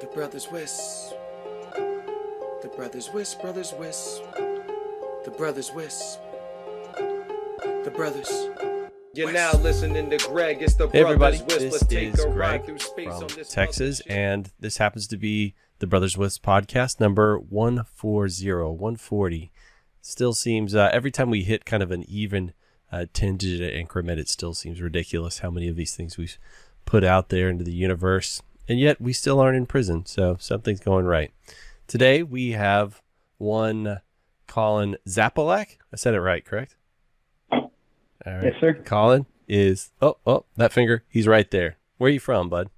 The brothers WISP. The brothers WISP, brothers WISP. The brothers WISP. The brothers. You're now listening to Greg. It's the Hey everybody, Brothers WISP. this Let's take is a Greg ride through space from on this Texas, and this happens to be the Brothers WISP podcast number 140, 140. Still seems, uh, every time we hit kind of an even uh, 10 digit increment, it still seems ridiculous how many of these things we've put out there into the universe, and yet we still aren't in prison, so something's going right. Today we have one Colin Zapalak. I said it right, correct? All right. Yes, sir. Colin is oh oh that finger. He's right there. Where are you from, bud?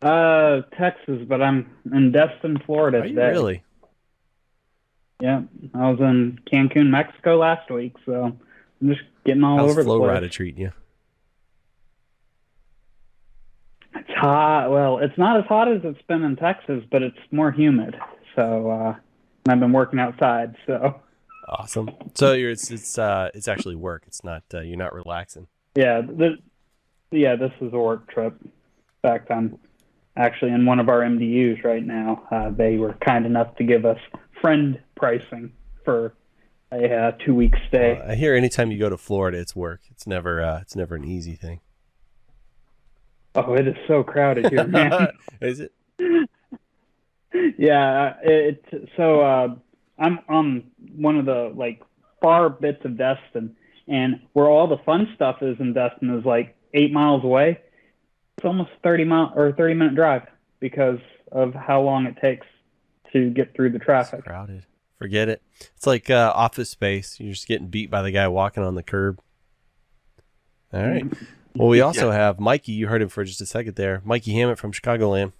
Uh, Texas, but I'm in Destin, Florida Are you today. really? Yeah, I was in Cancun, Mexico last week, so I'm just getting all How's over the place. Flow. Rider treating you? It's hot. Well, it's not as hot as it's been in Texas, but it's more humid. So, uh, and I've been working outside, so Awesome. So you're it's it's uh it's actually work. It's not uh, you're not relaxing. yeah, the, yeah, this is a work trip. In fact, I'm actually in one of our MDUs right now. Uh, they were kind enough to give us friend pricing for a uh, two week stay. I hear anytime you go to Florida, it's work. It's never uh it's never an easy thing. Oh, it is so crowded here, man. is it? yeah, it's so uh, I'm on one of the like far bits of Destin, and where all the fun stuff is in Destin is like eight miles away. It's almost thirty mile or thirty minute drive because of how long it takes to get through the It's traffic. crowded. Forget it. It's like uh, office space. You're just getting beat by the guy walking on the curb. All right. Well, we also have Mikey. You heard him for just a second there. Mikey Hammett from Chicagoland.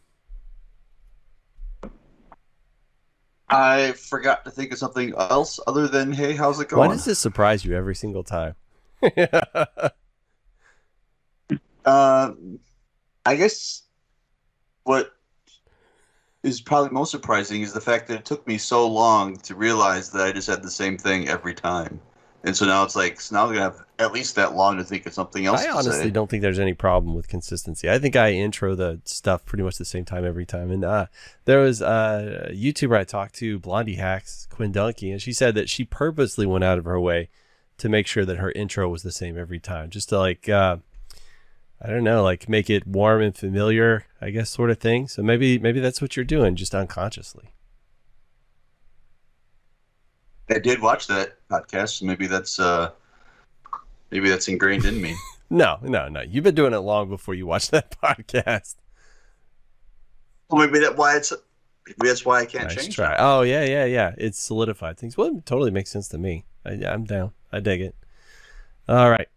I forgot to think of something else other than hey, how's it going? Why does this surprise you every single time? Uh, I guess what is probably most surprising is the fact that it took me so long to realize that I just had the same thing every time, and so now it's like so now I'm gonna have at least that long to think of something else. I to honestly say. don't think there's any problem with consistency. I think I intro the stuff pretty much the same time every time. And uh, there was uh, a YouTuber I talked to, Blondihacks, Quinn Dunki, and she said that she purposely went out of her way to make sure that her intro was the same every time, just to like, uh, I don't know, like make it warm and familiar, I guess, sort of thing. So maybe maybe that's what you're doing, just unconsciously. I did watch that podcast, maybe that's uh, maybe that's ingrained in me. No, no, no. You've been doing it long before you watched that podcast. well, maybe that why it's maybe that's why I can't Nice change. try. Oh yeah, yeah, yeah. It's solidified things. Well, it totally makes sense to me. I, I'm down. I dig it. All right,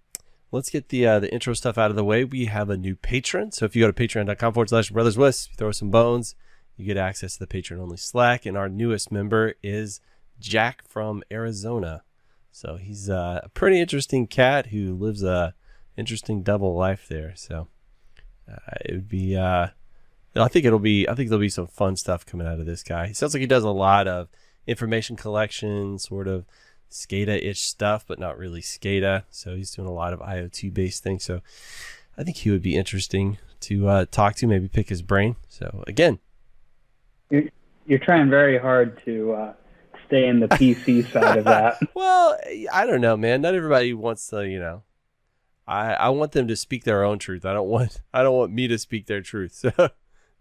let's get the uh, the intro stuff out of the way. We have a new patron. So if you go to patreon.com forward slash brothers WISP, throw some bones, you get access to the patron only Slack. And our newest member is Jack from Arizona. So he's uh, a pretty interesting cat who lives a interesting double life there. So uh, it would be. Uh, I think it'll be. I think there'll be some fun stuff coming out of this guy. He sounds like he does a lot of information collection, sort of SCADA-ish stuff, but not really SCADA. So he's doing a lot of IoT-based things. So I think he would be interesting to uh, talk to, maybe pick his brain. So again, You're trying very hard to uh, stay in the PC side of that. well, I don't know, man. Not everybody wants to, you know. I I want them to speak their own truth. I don't want I don't want me to speak their truth.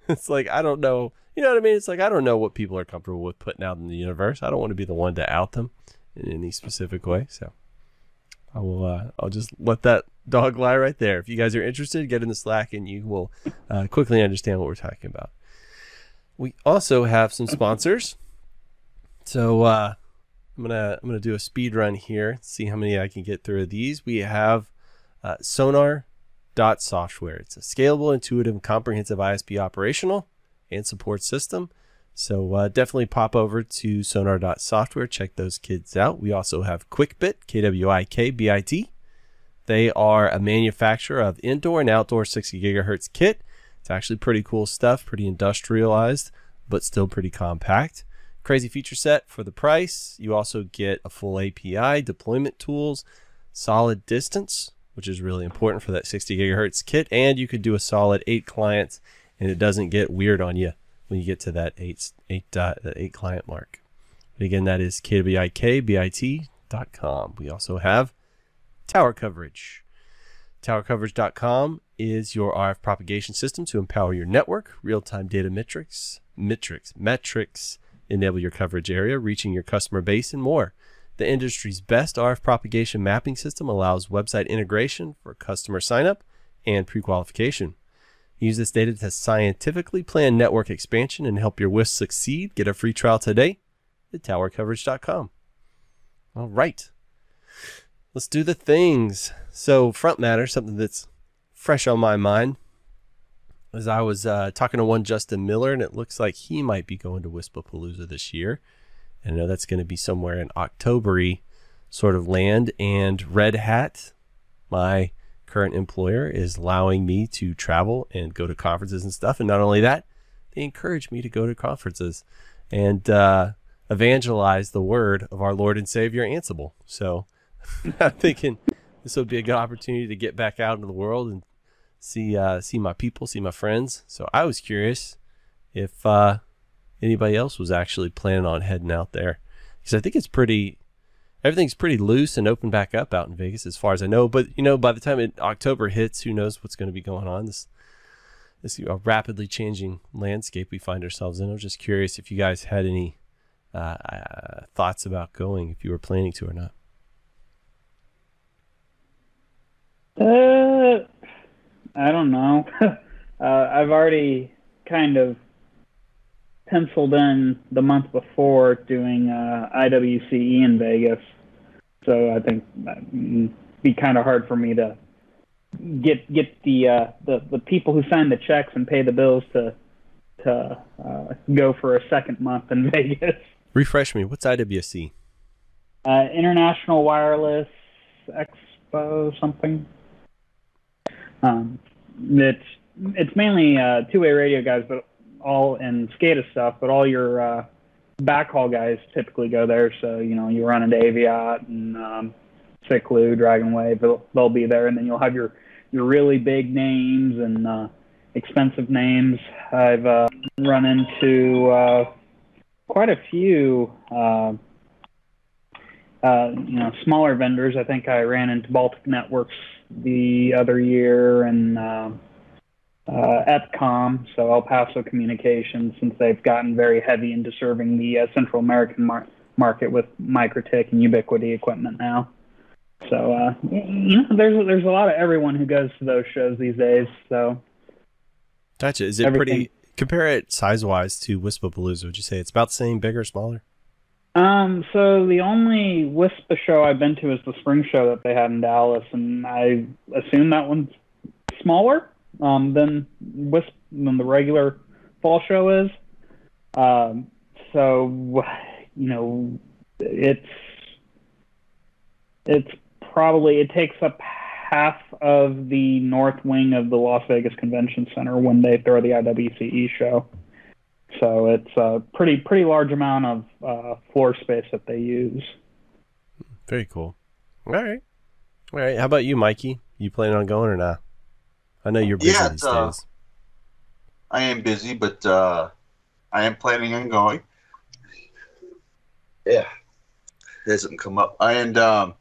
So it's like I don't know. You know what I mean? It's like I don't know what people are comfortable with putting out in the universe. I don't want to be the one to out them in any specific way. So I will. Uh, I'll just let that dog lie right there. If you guys are interested, get in the Slack and you will uh, quickly understand what we're talking about. We also have some sponsors. So uh, I'm gonna I'm gonna do a speed run here. See how many I can get through of these. We have uh, Sonar dot software. It's a scalable, intuitive, comprehensive ISP operational and support system. So uh, definitely pop over to sonar dot software. Check those kids out. We also have KwikBit, K W I K B I T. They are a manufacturer of indoor and outdoor 60 gigahertz kit. It's actually pretty cool stuff, pretty industrialized, but still pretty compact. Crazy feature set for the price. You also get a full API, deployment tools, solid distance, which is really important for that 60 gigahertz kit, and you could do a solid eight clients and it doesn't get weird on you when you get to that eight eight dot eight client mark. But again, that is kwikbit.com. We also have tower coverage. Towercoverage.com is your RF propagation system to empower your network. Real-time data metrics, metrics, metrics enable your coverage area, reaching your customer base, and more. The industry's best RF propagation mapping system allows website integration for customer sign-up and pre-qualification. Use this data to scientifically plan network expansion and help your WISP succeed. Get a free trial today at towercoverage.com. All right. Let's do the things. So, front matter, something that's fresh on my mind, as I was uh, talking to one Justin Miller, and it looks like he might be going to Wispapalooza this year. And I know that's going to be somewhere in Octobery sort of land. And Red Hat, my current employer, is allowing me to travel and go to conferences and stuff. And not only that, they encourage me to go to conferences and uh, evangelize the word of our Lord and Savior Ansible. So I'm thinking this would be a good opportunity to get back out into the world and see uh, see my people, see my friends. So I was curious if uh, anybody else was actually planning on heading out there because I think it's pretty everything's pretty loose and open back up out in Vegas as far as I know. But you know, by the time it, October hits, who knows what's going to be going on? This this a rapidly changing landscape we find ourselves in. I was just curious if you guys had any uh, uh, thoughts about going, if you were planning to or not. Uh, I don't know. uh, I've already kind of penciled in the month before doing uh, IWCE in Vegas, so I think it'd be kind of hard for me to get get the uh, the the people who sign the checks and pay the bills to to uh, go for a second month in Vegas. Refresh me. What's IWC? Uh, International Wireless Expo something. Um, it's it's mainly uh, two-way radio guys, but all and SCADA stuff. But all your uh, backhaul guys typically go there. So you know you run into Aviat and um, Ciclu, Dragon Wave. They'll, they'll be there, and then you'll have your your really big names and uh, expensive names. I've uh, run into uh, quite a few. Uh, uh, you know, smaller vendors. I think I ran into Baltic Networks the other year and uh, uh, EPCOM, so El Paso Communications, since they've gotten very heavy into serving the uh, Central American mar- market with MikroTik and Ubiquiti equipment now. So uh, you know, there's there's a lot of everyone who goes to those shows these days. So gotcha. Is it Everything. pretty? Compare it size wise to Wispapalooza. Would you say it's about the same, bigger, smaller? Um, so the only WISPA show I've been to is the spring show that they had in Dallas, and I assume that one's smaller um, than WISP than the regular fall show is. Um, so you know, it's it's probably it takes up half of the north wing of the Las Vegas Convention Center when they throw the IWCE show. So it's a pretty pretty large amount of uh, floor space that they use. Very cool. All right. All right. How about you, Mikey? You planning on going or not? I know you're busy Yeah, these uh, days. I am busy, but uh, I am planning on going. Yeah, it hasn't come up. And um,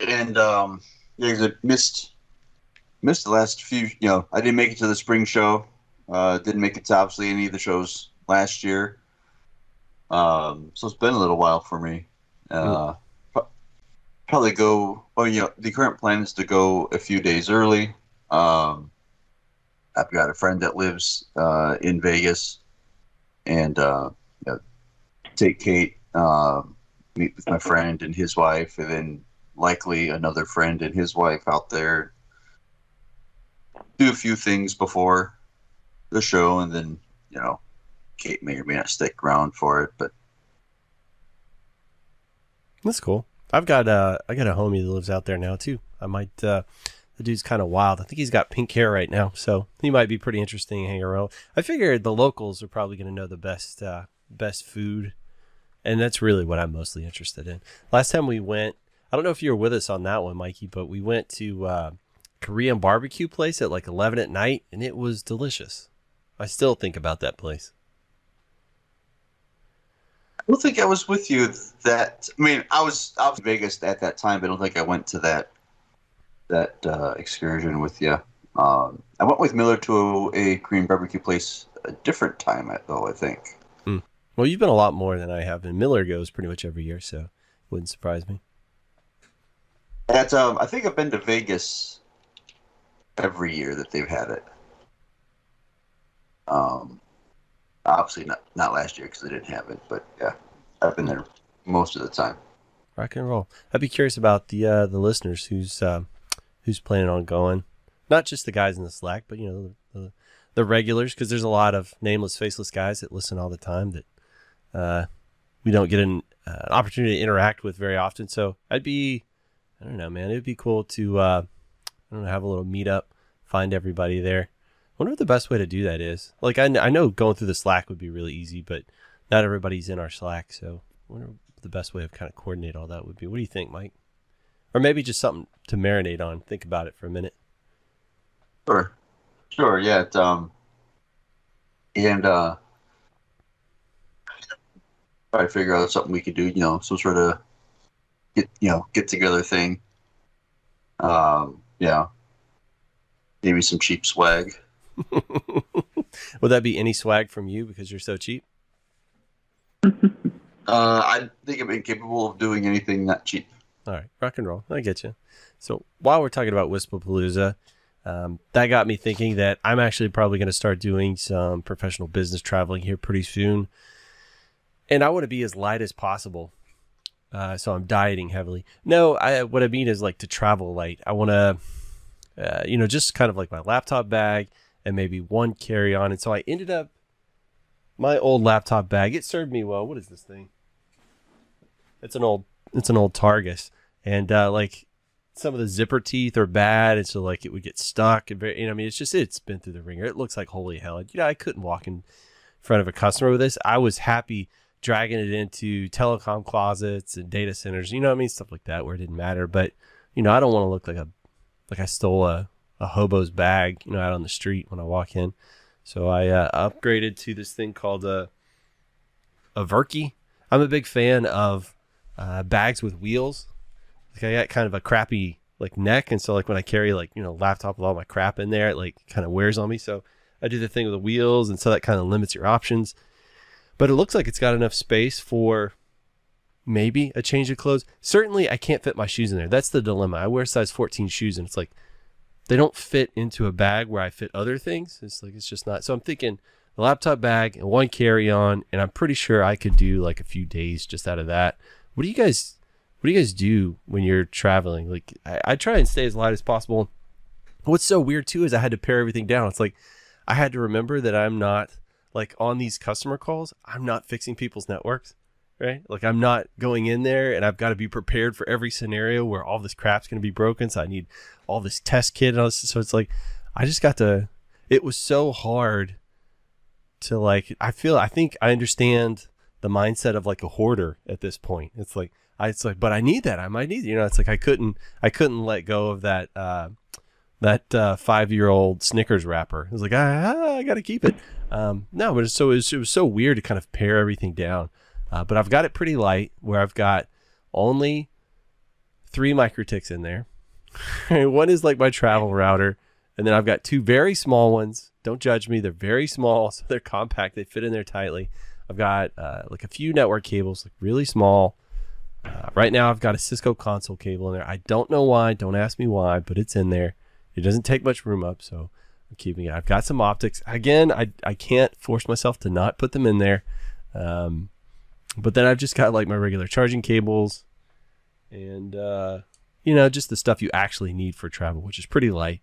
and um, yeah, 'cause I missed missed the last few. You know, I didn't make it to the spring show. Uh, didn't make it to obviously any of the shows last year. Um, so it's been a little while for me. Uh, pro- Probably go. Well, you know, the current plan is to go a few days early. Um, I've got a friend that lives uh, in Vegas, and uh, you know, take Kate, uh, meet with my friend and his wife, and then likely another friend and his wife out there. Do a few things before the show, and then you know, Kate may or may not stick around for it, but That's cool. I've got uh I got a homie that lives out there now too. I might uh the dude's kind of wild. I think he's got pink hair right now, so he might be pretty interesting to hang around. I figured the locals are probably going to know the best uh best food, and that's really what I'm mostly interested in. Last time we went, I don't know if you were with us on that one, Mikey, but we went to uh Korean barbecue place at like 11 at night, and it was delicious. I still think about that place. I don't think I was with you that. I mean, I was was in Vegas at that time, but I don't think I went to that that uh, excursion with you. Um, I went with Miller to a, a Korean barbecue place a different time, though. I think. Well, you've been a lot more than I have, and Miller goes pretty much every year, so it wouldn't surprise me. At um, I think I've been to Vegas every year that they've had it. Um, obviously not not last year because they didn't have it, but yeah, I've been there most of the time. Rock and roll. I'd be curious about the uh, the listeners who's um, who's planning on going. Not just the guys in the Slack, but you know the, the, the regulars, because there's a lot of nameless, faceless guys that listen all the time that uh, we don't get an, uh, an opportunity to interact with very often. So I'd be, I don't know, man. It'd be cool to, uh, I don't know, have a little meetup, find everybody there. Wonder what the best way to do that is. Like I, I know going through the Slack would be really easy, but not everybody's in our Slack. So I wonder the best way of kind of coordinate all that would be. What do you think, Mike? Or maybe just something to marinate on. Think about it for a minute. Sure, sure, yeah. It, um, and uh, try to figure out something we could do. You know, some sort of get you know get together thing. Um, yeah, maybe some cheap swag. Would that be any swag from you because you're so cheap? Uh, I think I'm incapable of doing anything that cheap. All right, rock and roll. I get you. So while we're talking about Wispapalooza, um, that got me thinking that I'm actually probably going to start doing some professional business traveling here pretty soon, and I want to be as light as possible. Uh, so I'm dieting heavily. No, I what I mean is like to travel light. I want to, uh, you know, just kind of like my laptop bag and maybe one carry on. And so I ended up my old laptop bag. It served me well. What is this thing? It's an old it's an old Targus, and uh, like some of the zipper teeth are bad, and so like it would get stuck. And very, you know, I mean, it's just it's been through the ringer. It looks like holy hell. You know, I couldn't walk in front of a customer with this. I was happy dragging it into telecom closets and data centers. You know, what I mean, stuff like that where it didn't matter. But you know, I don't want to look like a like I stole a a hobo's bag, you know, out on the street when I walk in. So I uh, upgraded to this thing called a a Verky. I'm a big fan of uh, bags with wheels. Like I got kind of a crappy like neck, and so like when I carry like you know laptop with all my crap in there, it like kind of wears on me. So I do the thing with the wheels, and so that kind of limits your options. But it looks like it's got enough space for maybe a change of clothes. Certainly, I can't fit my shoes in there. That's the dilemma. I wear size 14 shoes, and it's like they don't fit into a bag where I fit other things. It's like it's just not. So I'm thinking the laptop bag and one carry on, and I'm pretty sure I could do like a few days just out of that. What do you guys what do you guys do when you're traveling? Like I, I try and stay as light as possible. What's so weird too is I had to pare everything down. It's like I had to remember that I'm not like on these customer calls, I'm not fixing people's networks. Right? Like I'm not going in there and I've got to be prepared for every scenario where all this crap's gonna be broken. So I need all this test kit and all this. So it's like I just got to it was so hard to like I feel I think I understand the mindset of like a hoarder at this point. It's like I it's like but I need that. I might need you know, it's like I couldn't I couldn't let go of that uh that uh, five year old Snickers wrapper. It was like ah, I got to keep it. Um, no, but so it was, it was so weird to kind of pare everything down. Uh, but I've got it pretty light, where I've got only three MikroTiks in there. One is like my travel router, and then I've got two very small ones. Don't judge me; they're very small, so they're compact. They fit in there tightly. I've got uh, like a few network cables, like really small. Uh, right now, I've got a Cisco console cable in there. I don't know why. Don't ask me why, but it's in there. It doesn't take much room up, so I'm keeping it. I've got some optics. Again, I I can't force myself to not put them in there. Um, but then I've just got like my regular charging cables, and uh, you know just the stuff you actually need for travel, which is pretty light.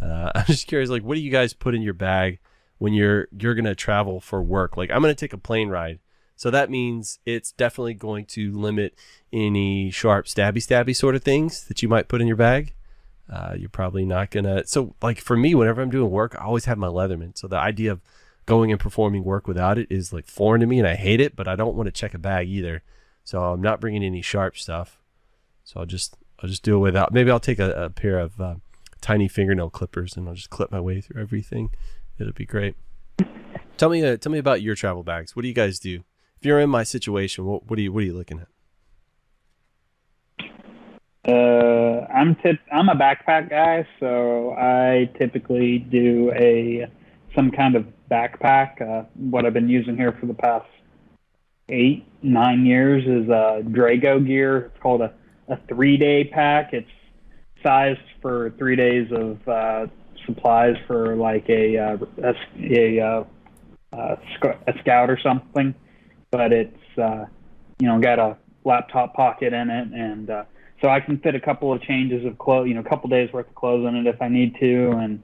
Uh, I'm just curious, like, what do you guys put in your bag when you're you're gonna travel for work? Like, I'm gonna take a plane ride, so that means it's definitely going to limit any sharp, stabby, stabby sort of things that you might put in your bag. Uh, you're probably not gonna. So, like for me, whenever I'm doing work, I always have my Leatherman. So the idea of going and performing work without it is like foreign to me, and I hate it. But I don't want to check a bag either. So I'm not bringing any sharp stuff. So I'll just I'll just do it without. Maybe I'll take a, a pair of uh, tiny fingernail clippers, and I'll just clip my way through everything. It'll be great. Tell me, uh, tell me about your travel bags. What do you guys do? If you're in my situation, what, what are you what are you looking at? Uh, I'm tip. I'm a backpack guy, so I typically do a some kind of backpack. Uh, what I've been using here for the past eight nine years is uh, Drago gear. It's called a a three day pack. It's sized for three days of uh, supplies for like a uh, a, a, uh, a scout or something, but it's uh, you know got a laptop pocket in it and. Uh, so I can fit a couple of changes of clothes, you know, a couple days worth of clothes in it if I need to, and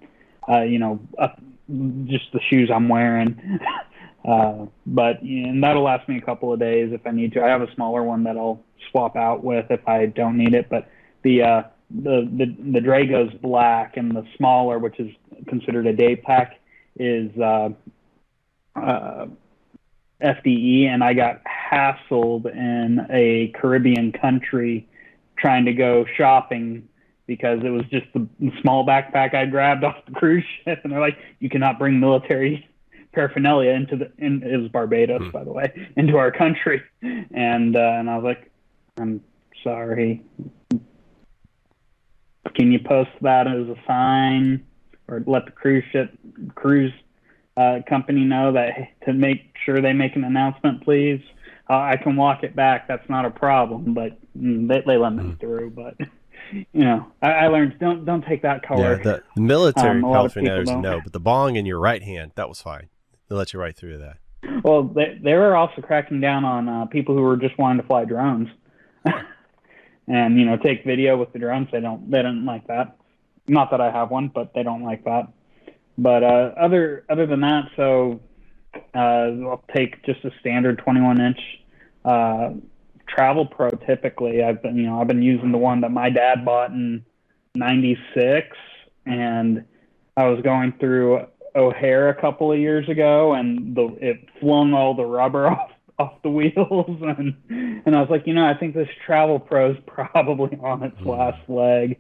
uh, you know, up, just the shoes I'm wearing. uh, but and that'll last me a couple of days if I need to. I have a smaller one that I'll swap out with if I don't need it. But the uh, the the the Drago's black, and the smaller, which is considered a day pack, is uh, uh, FDE, and I got hassled in a Caribbean country trying to go shopping because it was just the small backpack I grabbed off the cruise ship, and they're like, "You cannot bring military paraphernalia into the." In, it was Barbados, Hmm. by the way, into our country, and uh, and I was like, "I'm sorry. Can you post that as a sign, or let the cruise ship cruise uh, company know that to make sure they make an announcement, please?" Uh, I can walk it back. That's not a problem, but mm, they, they let me Mm. through. But you know, I, I learned don't don't take that color. Yeah, the, military Um, a lot of paraphernalia, people don't. no, but the bong in your right hand, that was fine. They let you right through that. Well, they they were also cracking down on uh, people who were just wanting to fly drones, and you know take video with the drones. They don't they don't like that. Not that I have one, but they don't like that. But uh, other other than that, so uh, I'll take just a standard 21 inch uh, Travel Pro. Typically, I've been you know I've been using the one that my dad bought in '96, and I was going through O'Hare a couple of years ago, and the it flung all the rubber off off the wheels, and and I was like, you know, I think this Travel Pro is probably on its last leg.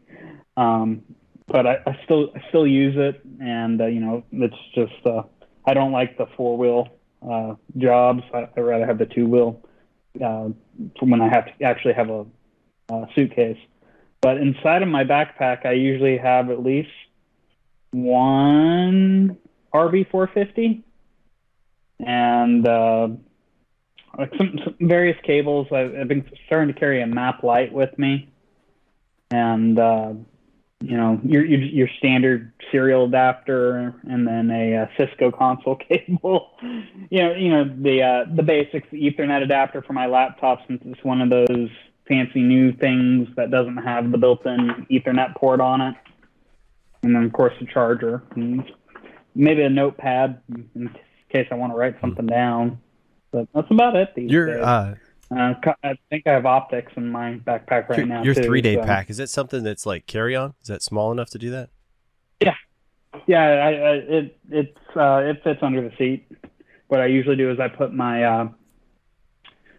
Um, but I, I still I still use it, and uh, you know, it's just uh, I don't like the four wheel uh, jobs. I, I rather have the two wheel uh, when I have to actually have a, a suitcase. But inside of my backpack, I usually have at least one RV 450 and uh, like some, some various cables. I've, I've been starting to carry a mAP lite with me, and uh, you know your, your your standard serial adapter, and then a, uh Cisco console cable. you know, you know the uh, the basics, the Ethernet adapter for my laptop, since it's one of those fancy new things that doesn't have the built-in Ethernet port on it, and then of course the charger, and maybe a notepad in case I want to write something down. But that's about it these Your days. uh, Uh, I think I have optics in my backpack right your, now. your too, three day so- pack is that something that's like carry on? Is that small enough to do that? Yeah, I, I, it it's uh, it fits under the seat. What I usually do is I put my uh,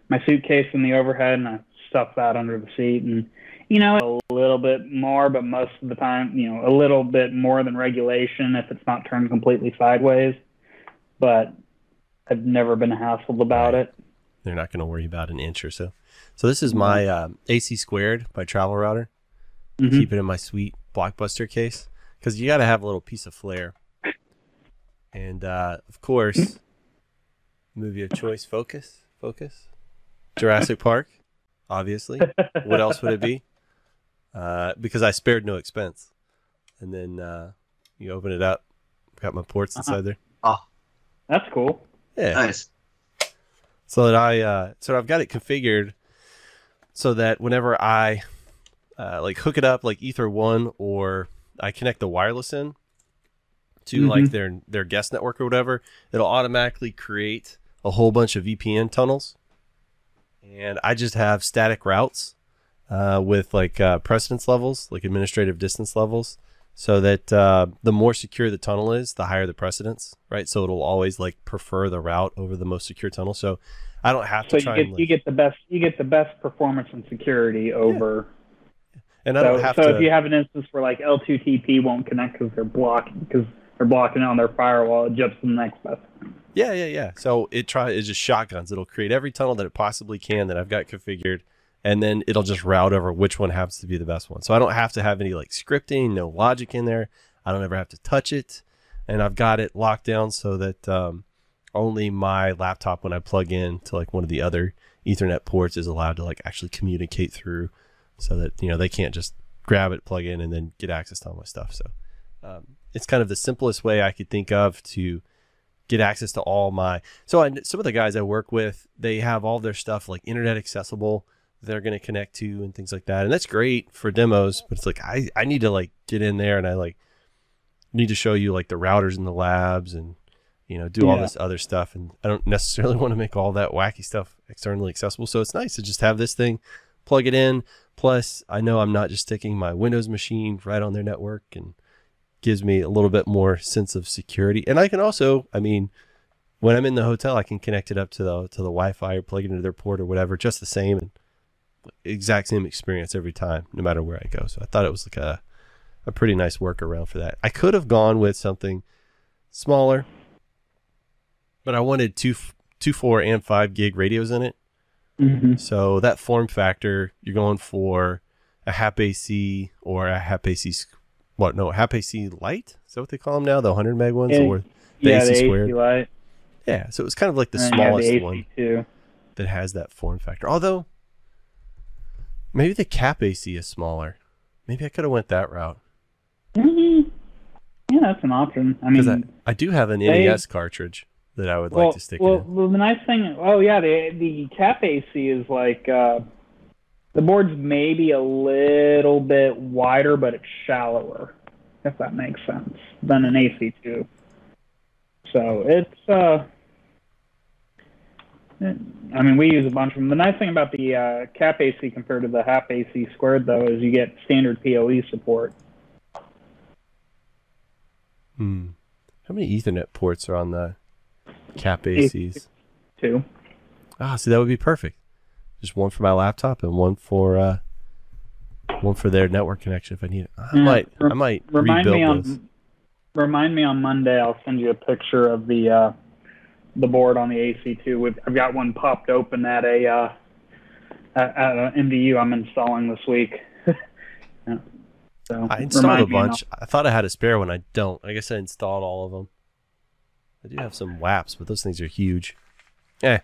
my suitcase in the overhead and I stuff that under the seat, and you know a little bit more, but most of the time, you know, a little bit more than regulation if it's not turned completely sideways. But I've never been hassled about it. They're not going to worry about an inch or so. So this is my uh, AC squared, my travel router. Mhm. Keep it in my sweet blockbuster case because you got to have a little piece of flair. And uh, of course, movie of choice, Focus, Focus, Jurassic Park, obviously. what else would it be? Uh, because I spared no expense. And then uh, you open it up, got my ports inside there. Oh, that's cool. Yeah. Nice. So that I uh, so I've got it configured so that whenever I uh, like hook it up like Ether one or I connect the wireless in to like their their guest network or whatever, it'll automatically create a whole bunch of VPN tunnels, and I just have static routes uh, with like uh, precedence levels, like administrative distance levels. So that uh, the more secure the tunnel is, the higher the precedence, right? So it'll always like prefer the route over the most secure tunnel. So I don't have to So you try get and you get the best you get the best performance and security over. And I so, don't have so to. if you have an instance where like L2TP won't connect because they're blocking because they're blocking on their firewall, it jumps to the next best. Yeah, yeah, yeah. So it try it just shotguns. It'll create every tunnel that it possibly can that I've got configured, and then it'll just route over which one happens to be the best one. So I don't have to have any like scripting, no logic in there. I don't ever have to touch it, and I've got it locked down so that um, only my laptop when I plug in to like one of the other Ethernet ports is allowed to like actually communicate through, so that you know they can't just grab it, plug in, and then get access to all my stuff. So um, it's kind of the simplest way I could think of to get access to all my so I, some of the guys i work with they have all their stuff like internet accessible they're going to connect to and things like that. And that's great for demos but it's like i i need to like get in there and i like need to show you like the routers in the labs and you know do all Yeah. this other stuff. And i don't necessarily want to make all that wacky stuff externally accessible. So it's nice to just have this thing plug it in. Plus i know i'm not just sticking my windows machine right on their network and gives me a little bit more sense of security. And I can also, I mean, when I'm in the hotel, I can connect it up to the to the Wi-Fi or plug it into their port or whatever, just the same. And exact same experience every time, no matter where I go. So I thought it was like a a pretty nice workaround for that. I could have gone with something smaller, but I wanted two two four and five gig radios in it. Mm-hmm. So that form factor, you're going for a HAP AC or a HAP AC, what? No, HAP AC Lite. Is that what they call them now? The 100 meg ones, Yeah. or the yeah, AC the squared. AC light. yeah. So it was kind of like the and then you have smallest the one too. that has that form factor. Although maybe the cap AC is smaller. Maybe I could have went that route Mhm. Yeah, that's an option. I mean, I, I do have an they- NES cartridge that I would well, like to stick well, in. well, the nice thing, oh yeah, the the cap AC is like uh, the board's maybe a little bit wider, but it's shallower, if that makes sense, than an AC two. So it's uh, I mean, we use a bunch of them. The nice thing about the uh, cap AC compared to the hAP AC squared, though, is you get standard PoE support. Hmm. How many Ethernet ports are on the cap ACs? too. Ah, see, that would be perfect. Just one for my laptop and one for uh, one for their network connection if I need it. I Yeah, might, I might Remind rebuild me on this. remind me on Monday. I'll send you a picture of the uh, the board on the AC2. We've, I've got one popped open at a uh, at, at an MDU I'm installing this week. Yeah. So I installed a remind me and bunch. I thought I had a spare one. I don't. I guess I installed all of them. I do have some WAPs, but those things are huge. Eh,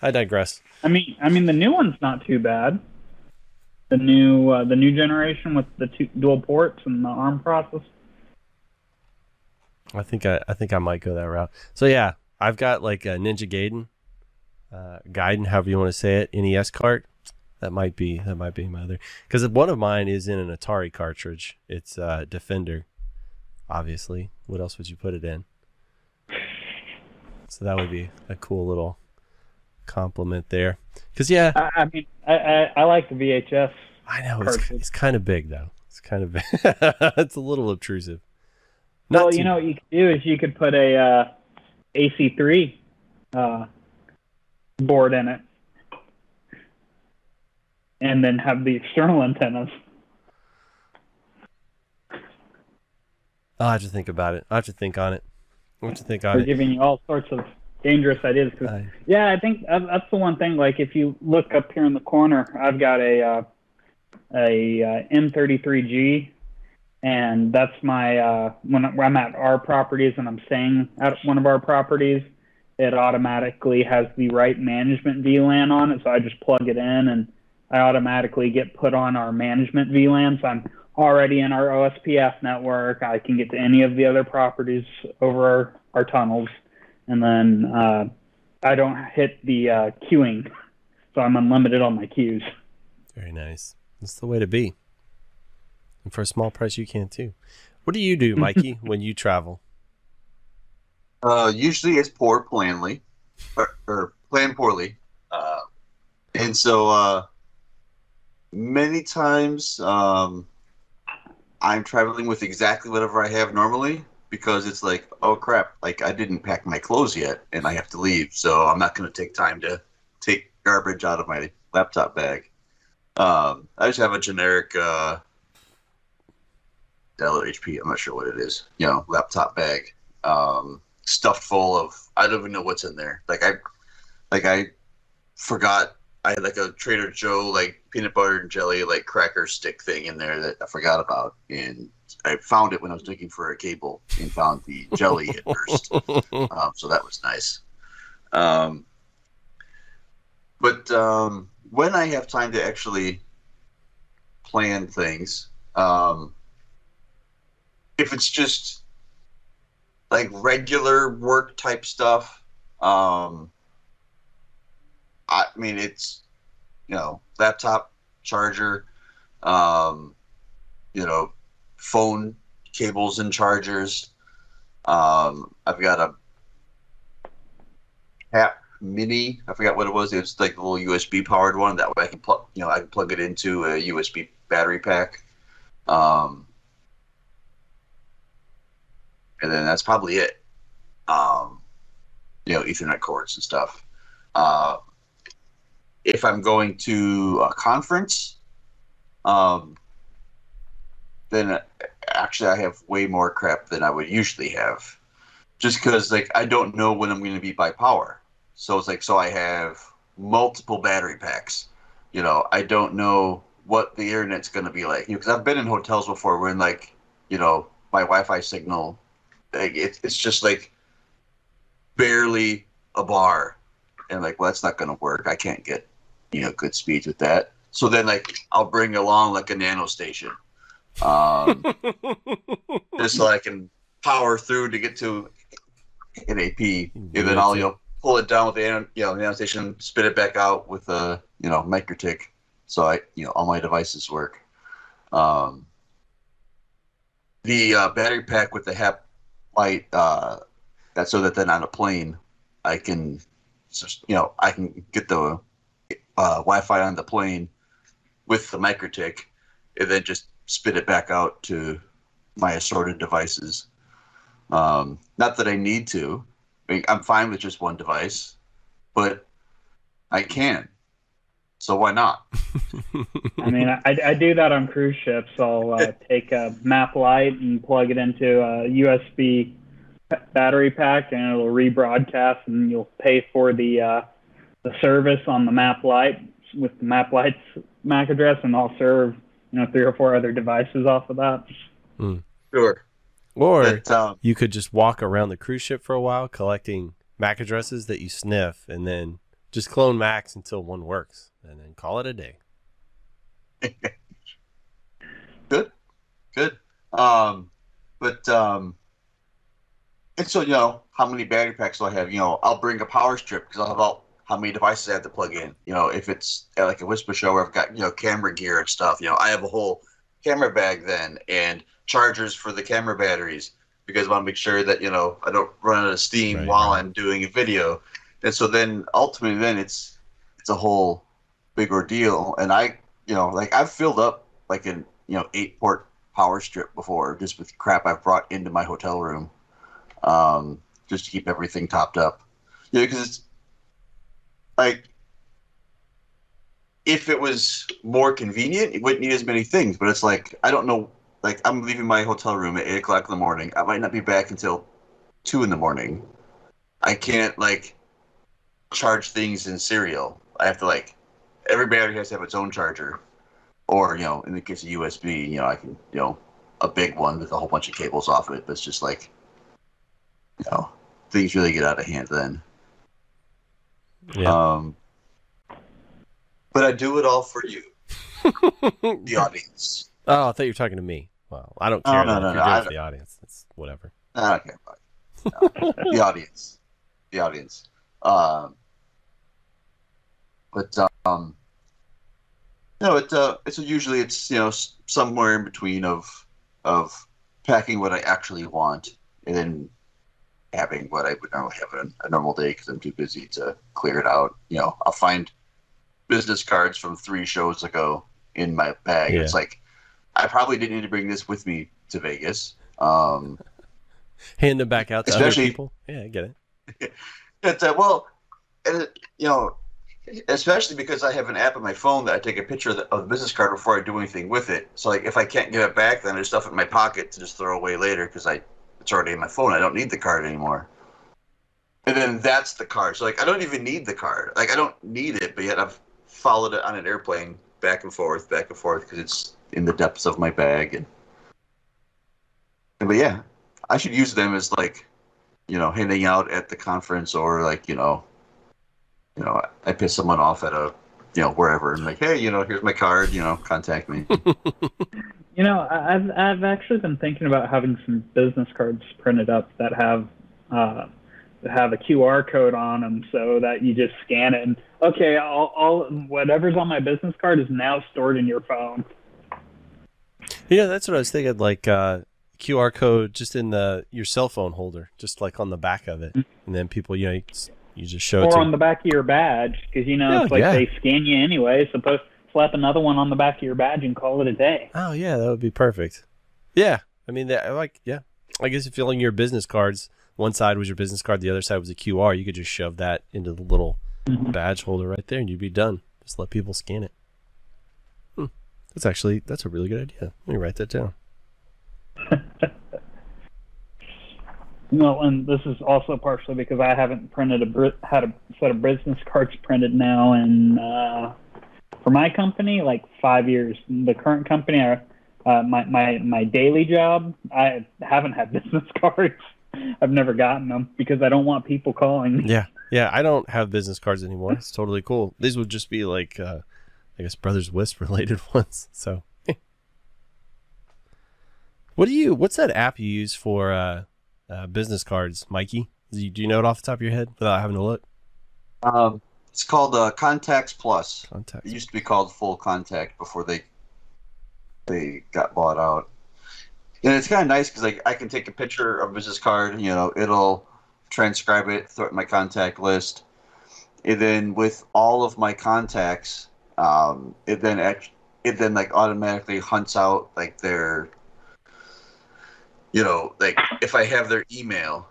I digress. I mean, I mean the new one's not too bad. The new uh, the new generation with the two dual ports and the ARM process. I think I, I think I might go that route. So yeah, I've got like a Ninja Gaiden, uh, Gaiden, however you want to say it, NES cart. That might be that might be my other because one of mine is in an Atari cartridge. It's uh, Defender, obviously. What else would you put it in? So that would be a cool little compliment there. Because yeah, I, I mean, I, I, I like the VHS. I know it's, it's kind of big though. It's kind of big. it's a little obtrusive. Not well, you know what you could do is you could put a uh, AC3 uh, board in it, and then have the external antennas. I'll have to think about it. I'll have to think on it. I'll have to think on We're it. giving you all sorts of dangerous ideas. 'cause- I- yeah, I think that's the one thing. Like if you look up here in the corner, I've got a uh, a uh, M33G, and that's my uh, when I'm at our properties and I'm staying at one of our properties. It automatically has the right management VLAN on it, so I just plug it in and I automatically get put on our management VLAN. So I'm already in our OSPF network. I can get to any of the other properties over our, our tunnels, and then uh, I don't hit the uh, queuing, so I'm unlimited on my queues. Very nice. That's the way to be. And for a small price, you can too. What do you do, Mikey, when you travel? Uh, usually it's poor planly, or, or plan poorly. Uh, and so uh, many times um, I'm traveling with exactly whatever I have normally because it's like, oh crap, like I didn't pack my clothes yet and I have to leave. So I'm not going to take time to take garbage out of my laptop bag. Um, I just have a generic uh, Dell or HP. I'm not sure what it is. You know, laptop bag, um, stuffed full of. I don't even know what's in there. Like I, like I forgot. I had like a Trader Joe like peanut butter and jelly like cracker stick thing in there that I forgot about, and I found it when I was looking for a cable and found the jelly at first. Um, so that was nice. Um, but um, when I have time to actually plan things, um, if it's just like regular work type stuff, um, I mean, it's you know, laptop charger, um, you know, phone cables and chargers. Um, I've got a Cap Mini. I forgot what it was. It was like a little USB powered one. That way I can plug, you know, I can plug it into a USB battery pack. Um, and then that's probably it. Um, you know, Ethernet cords and stuff. Uh, if I'm going to a conference, um, then actually I have way more crap than I would usually have, just because like I don't know when I'm going to be by power. So it's like so I have multiple battery packs. You know, I don't know what the internet's going to be like. Because I've been in hotels before when like you know my Wi-Fi signal, like, it, it's just like barely a bar, and like well that's not going to work. I can't get you know good speeds with that. So then like I'll bring along like a nano station, um, just so I can power through to get to an ap and then I'll you know pull it down with the you know nano station, spit it back out with a you know MikroTik, so I you know all my devices work. Um, the uh, battery pack with the HAP light, uh, that's so that then on a plane I can just you know I can get the uh, Wi-Fi on the plane with the MikroTik, and then just spit it back out to my assorted devices. Um, not that I need to. I mean, I'm fine with just one device, but I can. So why not? I mean, I, I do that on cruise ships. I'll uh, take a mAP lite and plug it into a USB battery pack, and it'll rebroadcast, and you'll pay for the uh, the service on the mAP lite with the mAP lite's MAC address, and I'll serve you know three or four other devices off of that. Sure. or But, um, you could just walk around the cruise ship for a while collecting MAC addresses that you sniff and then just clone Macs until one works and then call it a day. good, good. Um, but um, and so you know how many battery packs do I have? You know, I'll bring a power strip because I'll have all how many devices I have to plug in. You know, if it's at like a WISPA show where I've got you know camera gear and stuff. You know, I have a whole camera bag then and chargers for the camera batteries because I want to make sure that you know I don't run out of steam Right, while right. I'm doing a video. And so then ultimately then it's it's a whole big ordeal. And I you know like I've filled up like an you know eight port power strip before just with crap I've brought into my hotel room, um, just to keep everything topped up. Yeah, because it's like if it was more convenient, it wouldn't need as many things. But it's like I don't know. Like I'm leaving my hotel room at eight o'clock in the morning. I might not be back until two in the morning. I can't like charge things in serial. I have to like every battery has to have its own charger, or you know, in the case of USB, you know, I can you know a big one with a whole bunch of cables off of it. But it's just like you know things really get out of hand then. Yeah. Um, but I do it all for you, the audience. oh, I thought you were talking to me. Well, I don't Oh, care no, no, no, I- it the audience. That's whatever. I don't care about it. No, the audience, the audience. Um, but um, no, it uh, it's usually it's you know somewhere in between of of packing what I actually want and then having what I would normally have in a normal day because I'm too busy to clear it out. You know, I'll find business cards from three shows ago in my bag. Yeah. It's like I probably didn't need to bring this with me to Vegas. Um, Hand them back out to Especially- other people. Yeah, I get it. It's uh, well, and it, you know, especially because I have an app on my phone that I take a picture of the, of the business card before I do anything with it. So like if I can't give it back, then just stuff in my pocket to just throw away later because I it's already in my phone. I don't need the card anymore. And then that's the card. So like I don't even need the card. Like I don't need it, but yet I've followed it on an airplane back and forth, back and forth because it's in the depths of my bag. And, and but yeah, I should use them as like, you know, handing out at the conference or like you know, you know, I piss someone off at a, you know, wherever and like, hey, you know, here's my card. You know, contact me. You know, I- I've I've actually been thinking about having some business cards printed up that have uh, have a QR code on them, so that you just scan it and okay, all, all whatever's on my business card is now stored in your phone. Yeah, that's what I was thinking. Like uh, QR code just in the your cell phone holder, just like on the back of it, and then people, you know, you, s- you just show it or on the back of your badge, because you know Yeah, it's like yeah. they scan you anyway. Suppose slap another one on the back of your badge and call it a day. Oh yeah, that would be perfect. Yeah, I mean, that, I like yeah. I guess if filling your business cards, one side was your business card, the other side was a QR. You could just shove that into the little Mhm. badge holder right there, and you'd be done. Just let people scan it. Hmm. That's actually that's a really good idea. Let me write that down. Well, and this is also partially because I haven't printed a had a set of business cards printed now in uh, for my company like five years. The current company, uh, my my my daily job, I haven't had business cards. I've never gotten them because I don't want people calling me. Yeah, yeah. I don't have business cards anymore. It's totally cool. These would just be like, uh, I guess, Brothers WISP related ones. So, what do you? What's that app you use for uh, uh, business cards, Mikey? Do you, do you know it off the top of your head without having to look? um, it's called uh, Contacts Plus. Contact. It used to be called Full Contact before they they got bought out. And it's kind of nice because like I can take a picture of a business card. You know, it'll transcribe it, throw it in my contact list, and then with all of my contacts, um, it then act- it then like automatically hunts out like their, you know, like if I have their email,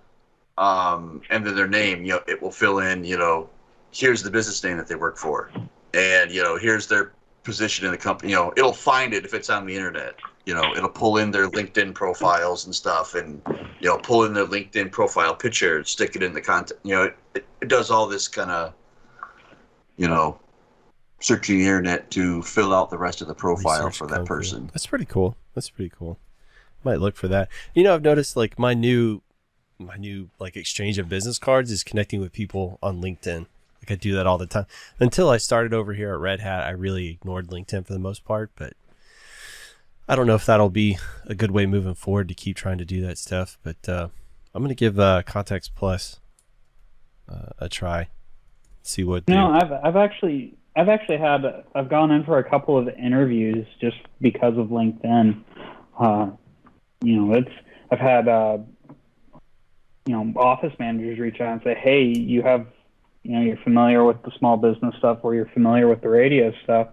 um, and then their name, you know, it will fill in, you know, here's the business name that they work for and you know here's their position in the company you know it'll find it if it's on the internet you know it'll pull in their linkedin profiles and stuff and you know pull in their linkedin profile picture stick it in the content you know it, it does all this kind of you know searching the internet to fill out the rest of the profile Research for that person That's pretty cool. That's pretty cool. Might look for that. You know, I've noticed like my new, my new like exchange of business cards is connecting with people on LinkedIn. Like I do that all the time. Until I started over here at Red Hat, I really ignored LinkedIn for the most part. But I don't know if that'll be a good way moving forward to keep trying to do that stuff. But uh, I'm gonna give uh, Contacts Plus uh, a try. See what. No, I've I've actually I've actually had I've gone in for a couple of interviews just because of LinkedIn. Uh, you know, it's I've had uh, you know office managers reach out and say, "Hey, you have you know you're familiar with the small business stuff, or you're familiar with the radio stuff.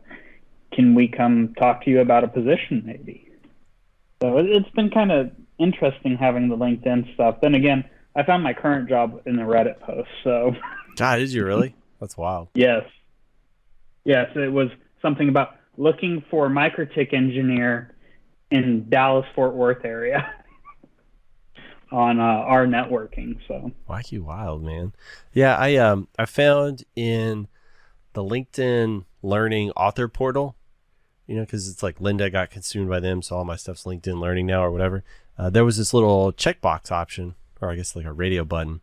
Can we come talk to you about a position, maybe?" So it, it's been kind of interesting having the LinkedIn stuff. Then again, I found my current job in the Reddit post, so. God, is you really? That's wild. Yes. Yes, it was something about looking for MikroTik engineer in Dallas Fort Worth area on uh, our networking. So Wacky wild, man. Yeah, I um I found in the LinkedIn Learning author portal, you know, because it's like Lynda got consumed by them, so all my stuff's LinkedIn Learning now or whatever. Uh, there was this little checkbox option, or I guess like a radio button,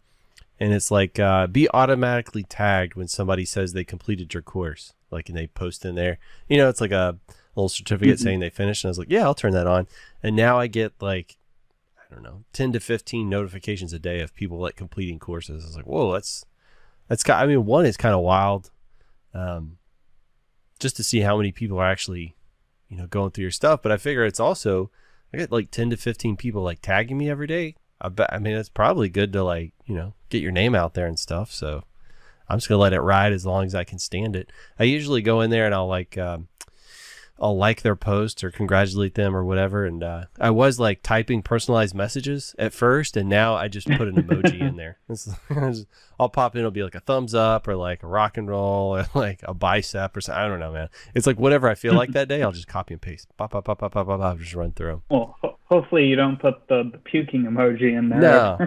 and it's like uh, be automatically tagged when somebody says they completed your course, like and they post in there. You know, it's like a little certificate Mhm. saying they finished, and I was like, yeah, I'll turn that on, and now I get like I don't know, 10 to 15 notifications a day of people like completing courses. I was like, whoa, that's, that's, ki- I mean, one is kind of wild. Um, just to see how many people are actually, you know, going through your stuff. But I figure it's also, I get like 10 to 15 people like tagging me every day. I bet, I mean, it's probably good to like, you know, get your name out there and stuff. So I'm just going to let it ride as long as I can stand it. I usually go in there and I'll like, um, I'll like their post or congratulate them or whatever. And uh, I was like typing personalized messages at first, and now I just put an emoji in there. I'll pop in, it'll be like a thumbs up or like a rock and roll or like a bicep or something. I don't know, man. It's like whatever I feel like that day, I'll just copy and paste. Pop, pop, pop, pop, pop, pop, pop, just run through 'em. Well, ho- hopefully you don't put the, the puking emoji in there. No,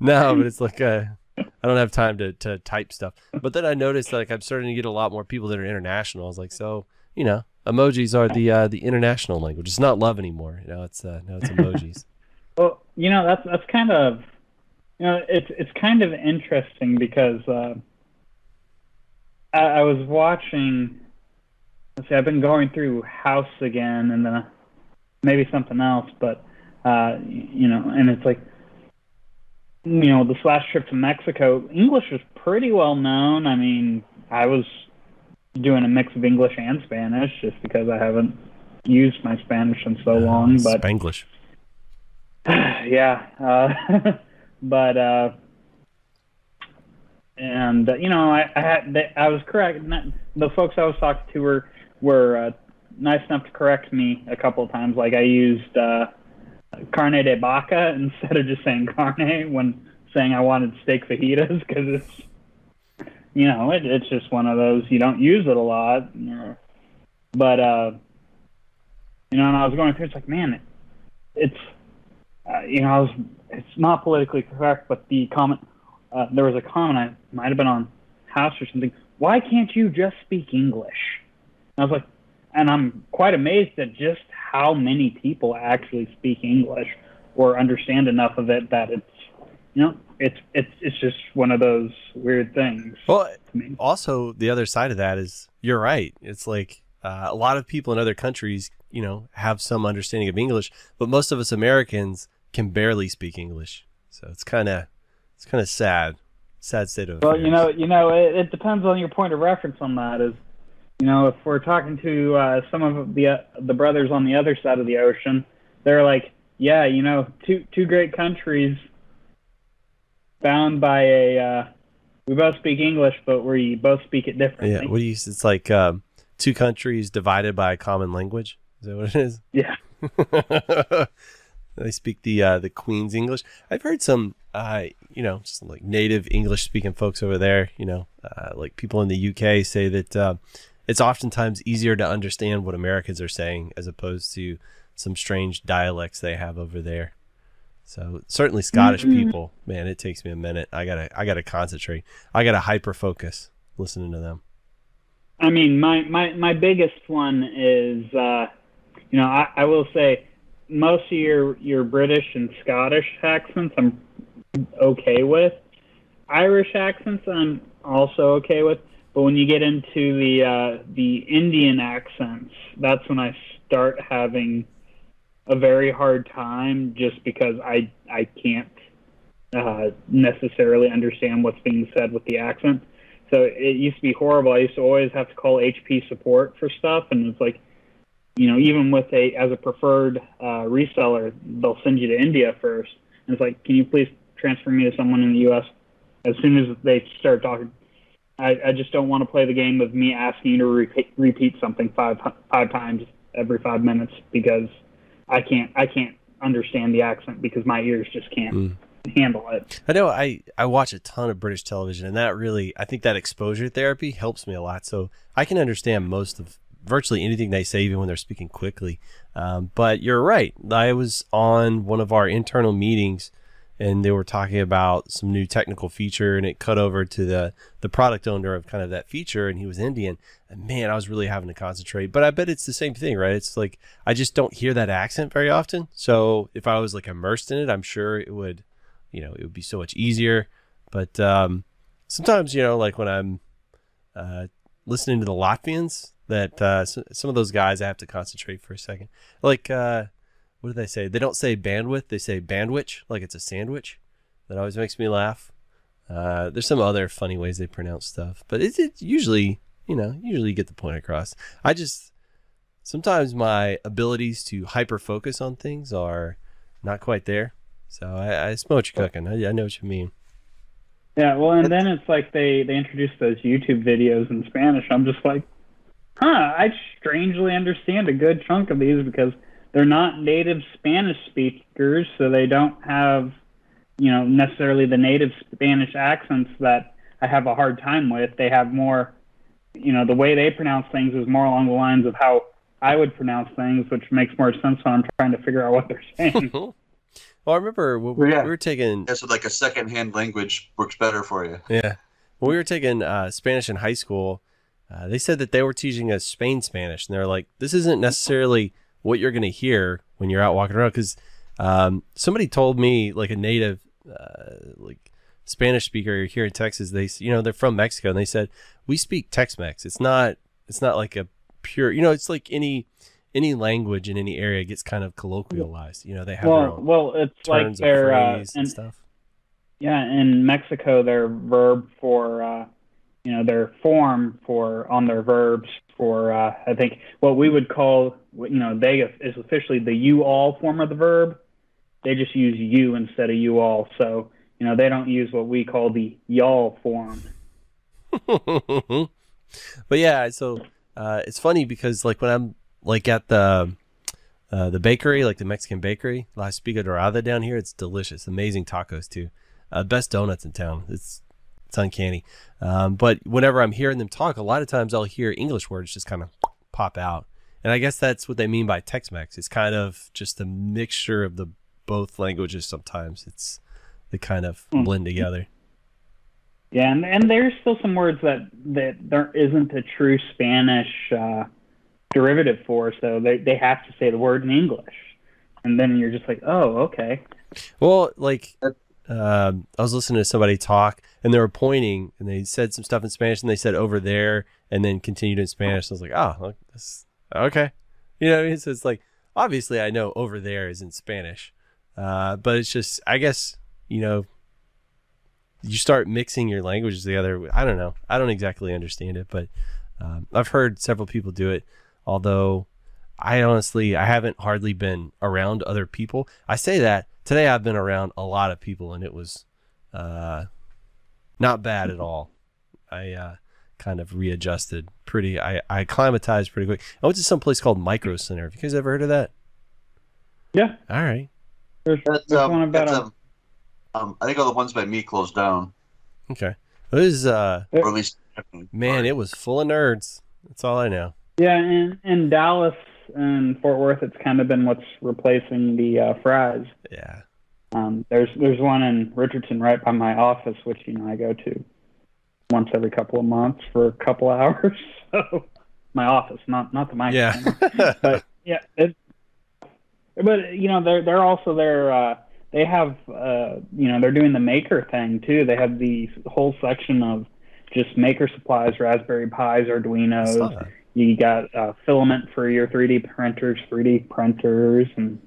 no, but it's like uh, I don't have time to, to type stuff. But then I noticed like I'm starting to get a lot more people that are international. I was like, so you know, emojis are the uh, the international language. It's not love anymore. You know, it's uh, no, it's emojis. Well, you know that's that's kind of you know it's it's kind of interesting because uh, I, I was watching. Let's see, I've been going through House again, and then maybe something else, but uh, you know, and it's like you know this last trip to Mexico, English was pretty well known. I mean, I was doing a mix of English and Spanish just because I haven't used my Spanish in so long, but Spanglish. yeah, uh, but uh, and uh, you know, I, I had they, I was correct. The folks I was talking to were were uh, nice enough to correct me a couple of times. Like I used uh, carne de vaca instead of just saying carne when saying I wanted steak fajitas because it's you know it, it's just one of those you don't use it a lot. But uh, you know, and I was going through. It's like man, it, it's uh, you know, I was, it's not politically correct, but the comment, uh, there was a comment, I might have been on House or something. Why can't you just speak English? And I was like, and I'm quite amazed at just how many people actually speak English or understand enough of it that it's, you know, it's it's it's just one of those weird things Well, to me. also the other side of that is you're right. It's like uh, a lot of people in other countries, you know, have some understanding of English, but most of us Americans can barely speak English. So it's kind of it's kind of sad, sad state of Well, affairs. you know, you know, it, it depends on your point of reference on that. Is you know, if we're talking to uh, some of the uh, the brothers on the other side of the ocean, they're like, yeah, you know, two two great countries bound by a. Uh, we both speak English, but we both speak it differently. yeah. What do you? It's like um, two countries divided by a common language. Is that what it is? Yeah. they speak the uh, the Queen's English. I've heard some, uh, you know, just like native English speaking folks over there. You know, uh, like people in the UK say that uh, it's oftentimes easier to understand what Americans are saying as opposed to some strange dialects they have over there. So certainly Scottish people, man, it takes me a minute. I gotta I gotta concentrate. I gotta hyper focus listening to them. I mean, my, my, my biggest one is, uh, you know, I, I will say most of your, your British and Scottish accents I'm okay with. Irish accents I'm also okay with. But when you get into the uh, the Indian accents, that's when I start having a very hard time just because I I can't uh, necessarily understand what's being said with the accent. So it used to be horrible. I used to always have to call HP support for stuff, and it's like, you know, even with a as a preferred uh, reseller, they'll send you to India first, and it's like, can you please transfer me to someone in the U.S. As soon as they start talking, I, I just don't want to play the game of me asking you to repeat, repeat something five five times every five minutes because I can't I can't understand the accent because my ears just can't handle it. I know I, I watch a ton of British television, and that really, I think that exposure therapy helps me a lot. So I can understand most of virtually anything they say, even when they're speaking quickly. Um, but you're right. I was on one of our internal meetings, and they were talking about some new technical feature, and it cut over to the, the product owner of kind of that feature, and he was Indian. And man, I was really having to concentrate. But I bet it's the same thing, right? It's like I just don't hear that accent very often. So if I was like immersed in it, I'm sure it would you know, it would be so much easier. But um, sometimes, you know, like when I'm uh, listening to the Latvians, that uh, some of those guys I have to concentrate for a second. Like, uh, what do they say? They don't say bandwidth, they say bandwich, like it's a sandwich. That always makes me laugh. Uh, there's some other funny ways they pronounce stuff, but it's it usually, you know, usually you get the point across. I just sometimes my abilities to hyper focus on things are not quite there. So I, I smell what you're cooking. I, I know what you mean. Yeah, well, and then it's like they they introduce those YouTube videos in Spanish. I'm just like, huh, I strangely understand a good chunk of these because they're not native Spanish speakers, so they don't have, you know, necessarily the native Spanish accents that I have a hard time with. They have more, you know, the way they pronounce things is more along the lines of how I would pronounce things, which makes more sense when I'm trying to figure out what they're saying. well, I remember when Well, yeah. we were taking That's what, like a second-hand language works better for you. Yeah. When we were taking uh, Spanish in high school, uh, they said that they were teaching us Spain Spanish, and they're like, "This isn't necessarily what you're going to hear when you're out walking around." Because um, somebody told me, like a native, uh, like Spanish speaker here in Texas, they, you know, they're from Mexico, and they said we speak Tex-Mex. It's not, it's not like a pure, you know, it's like any any language in any area gets kind of colloquialized. You know, they have their well, own well, it's like their uh, and and stuff. Yeah, in Mexico, their verb for, uh, you know, their form for on their verbs for, uh, I think what we would call, you know, they is officially the you all form of the verb. They just use you instead of you all. So, you know, they don't use what we call the y'all form. but yeah, so uh, it's funny because like when I'm like at the uh, the bakery, like the Mexican bakery, La Espiga Dorada down here, it's delicious, amazing tacos too, uh, best donuts in town. It's it's uncanny. Um, but whenever I'm hearing them talk, a lot of times I'll hear English words just kind of pop out, and I guess that's what they mean by Tex-Mex. It's kind of just a mixture of the both languages. Sometimes it's they kind of Hmm. blend together. Yeah, and, and there's still some words that, that there isn't a true Spanish uh, derivative for, so they, they have to say the word in English. And then you're just like, oh, okay. Well, like um, I was listening to somebody talk, and they were pointing, and they said some stuff in Spanish, and they said over there, and then continued in Spanish. I was like, oh, okay. You know, so it's like obviously I know over there is in Spanish, uh, but it's just I guess you know you start mixing your languages together. I don't know. I don't exactly understand it, but um, I've heard several people do it. Although I honestly I haven't hardly been around other people. I say that today I've been around a lot of people and it was uh, not bad at all. I uh, kind of readjusted pretty. I I acclimatized pretty quick. I went to some place called Micro Center. Have you guys ever heard of that? Yeah, All right. there's, That's, there's um, one about that's, a, um, um, I think all the ones by me closed down, Okay. It was uh or at least man, it was full of nerds. That's all I know. Yeah, and in Dallas and Fort Worth, it's kind of been what's replacing the uh, Fry's. Yeah. Um, there's there's one in Richardson right by my office, which you know I go to once every couple of months for a couple hours. So my office, not not the mic. Yeah. but yeah, it, but you know they're they're also they're uh, they have uh, you know they're doing the maker thing too. They have the whole section of just maker supplies, Raspberry Pis, Arduinos. You got uh, filament for your 3D printers, 3D printers, and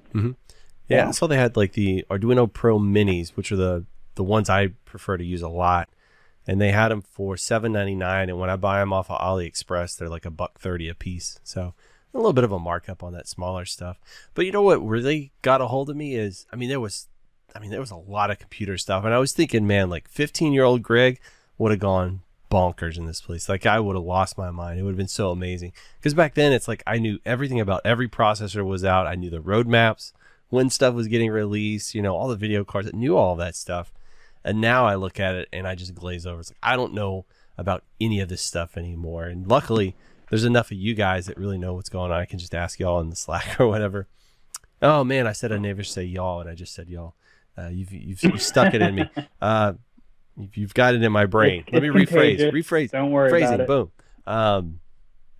Yeah, Yeah. Saw they had like the Arduino Pro Minis, which are the the ones I prefer to use a lot, and they had them for seven ninety nine. And when I buy them off of AliExpress, they're like a buck thirty a piece. So a little bit of a markup on that smaller stuff. But you know what really got a hold of me is, I mean, there was, I mean, there was a lot of computer stuff, and I was thinking, man, like fifteen year old Greg would have gone bonkers in this place. Like I would have lost my mind. It would have been so amazing. Because back then, it's like I knew everything about every processor was out. I knew the roadmaps when stuff was getting released, you know, all the video cards, that knew all that stuff. And now I look at it and I just glaze over. It's like I don't know about any of this stuff anymore. And luckily, there's enough of you guys that really know what's going on. I can just ask y'all in the Slack or whatever. Oh man, I said I never say y'all, and I just said y'all. Uh, you've, you've you've stuck it in me. Uh, you've, got it in my brain. Let me rephrase. Rephrase don't worry phrasing about it. boom um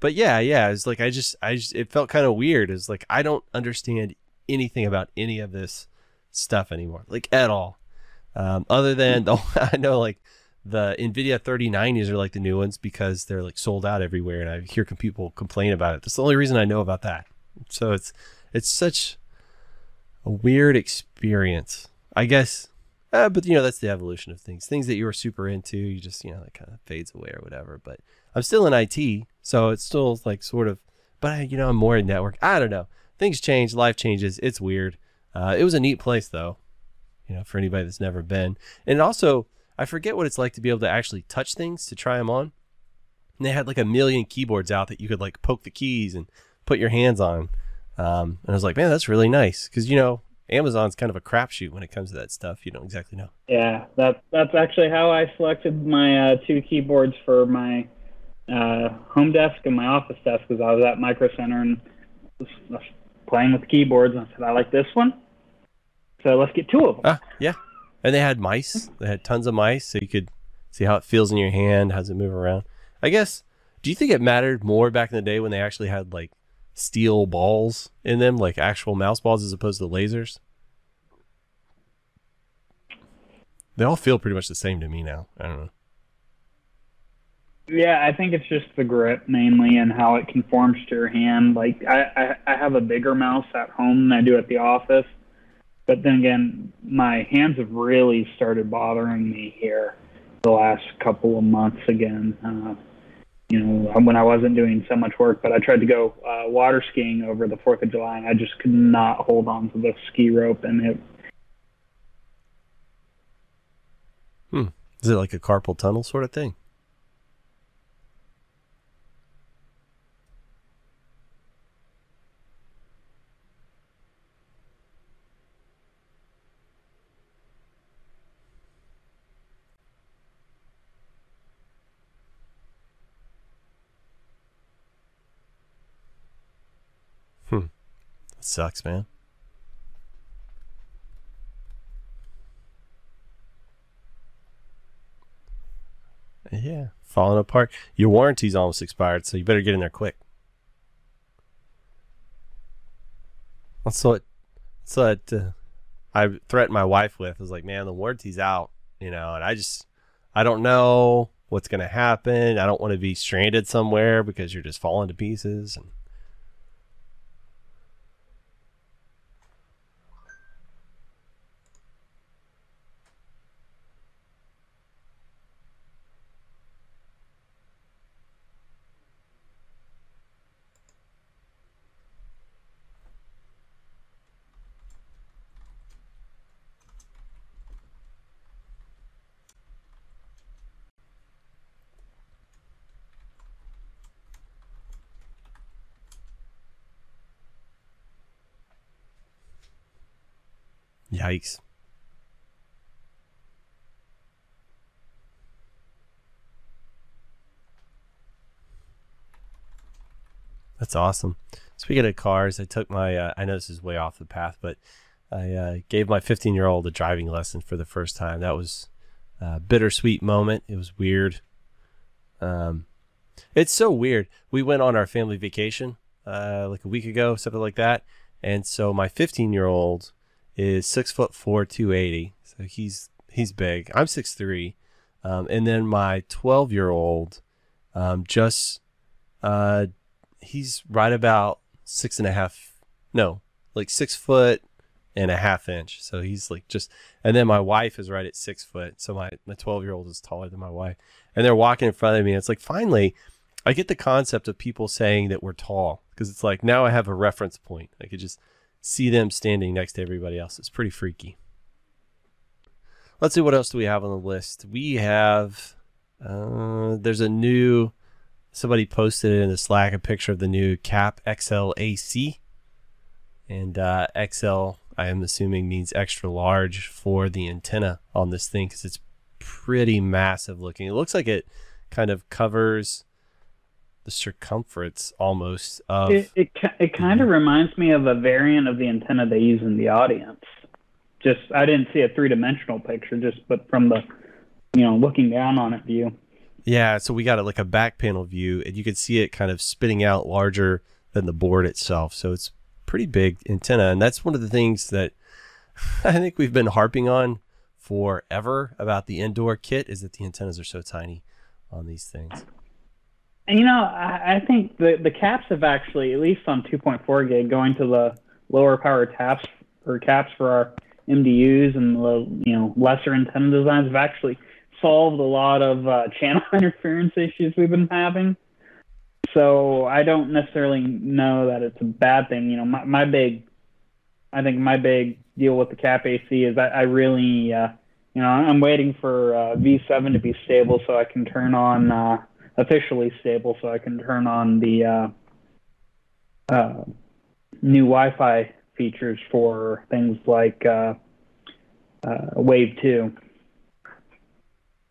but yeah yeah it's like i just i just it felt kind of weird it's like i don't understand anything about any of this stuff anymore like at all um other than the, i know like the nvidia 3090s are like the new ones because they're like sold out everywhere and i hear people complain about it that's the only reason i know about that so it's it's such a weird experience i guess uh, but you know that's the evolution of things. Things that you were super into, you just you know that kind of fades away or whatever. But I'm still in IT, so it's still like sort of. But I, you know, I'm more in network. I don't know. Things change, life changes. It's weird. Uh, it was a neat place though, you know, for anybody that's never been. And also, I forget what it's like to be able to actually touch things to try them on. And they had like a million keyboards out that you could like poke the keys and put your hands on. Um, and I was like, man, that's really nice because you know Amazon's kind of a crapshoot when it comes to that stuff. You don't exactly know. Yeah, that that's actually how I selected my uh, two keyboards for my uh, home desk and my office desk because I was at Micro Center and playing with the keyboards. And I said, I like this one, so let's get two of them. Ah, yeah. And they had mice. They had tons of mice, so you could see how it feels in your hand, how does it move around. I guess. Do you think it mattered more back in the day when they actually had like steel balls in them, like actual mouse balls, as opposed to lasers? They all feel pretty much the same to me now. I don't know. Yeah, I think it's just the grip mainly and how it conforms to your hand. Like I, I, I have a bigger mouse at home than I do at the office, but then again, my hands have really started bothering me here the last couple of months again. Uh, you know, when I wasn't doing so much work, but I tried to go uh, water skiing over the Fourth of July, and I just could not hold on to the ski rope, and it Is it like a carpal tunnel sort of thing? Hmm. That sucks, man. Yeah, falling apart. Your warranty's almost expired, so you better get in there quick. That's what. That's what uh, I threatened my wife with. I was like, "Man, the warranty's out," you know, and I just, I don't know what's gonna happen. I don't want to be stranded somewhere because you're just falling to pieces. And yikes. That's awesome. Speaking of cars, I took my, uh, I know this is way off the path, but I uh, gave my 15 year old a driving lesson for the first time. That was a bittersweet moment. It was weird. Um, it's so weird. We went on our family vacation uh, like a week ago, something like that. And so my 15 year old is six foot four, 280. So he's he's big. I'm six three. Um, and then my 12 year old um, just uh, he's right about six and a half no like six foot and a half inch so he's like just and then my wife is right at six foot so my my 12 year old is taller than my wife and they're walking in front of me and it's like finally i get the concept of people saying that we're tall because it's like now i have a reference point i could just see them standing next to everybody else. It's pretty freaky. Let's see what else do we have on the list. We have uh, there's a new somebody posted in the Slack a picture of the new cAP XL ac, and uh, XL I am assuming means extra large for the antenna on this thing because it's pretty massive looking. It looks like it kind of covers the circumference almost of. It it, it kind of mm-hmm. reminds me of a variant of the antenna they use in the Audience. Just I didn't see a three dimensional picture, just but from the you know looking down on it view. Yeah, so we got it like a back panel view, and you can see it kind of spitting out larger than the board itself. So it's pretty big antenna, and that's one of the things that I think we've been harping on forever about the indoor kit is that the antennas are so tiny on these things. And you know, I, I think the the caps have actually, at least on 2.4 gig, going to the lower power taps or caps for our MDUs and the you know lesser antenna designs have actually solved a lot of uh, channel interference issues we've been having. So I don't necessarily know that it's a bad thing. You know, my, my big, I think my big deal with the cAP ac is I, I really, uh, you know, I'm waiting for uh, V7 to be stable so I can turn on uh, officially stable, so I can turn on the uh, uh, new Wi-Fi features for things like uh, uh, Wave Two.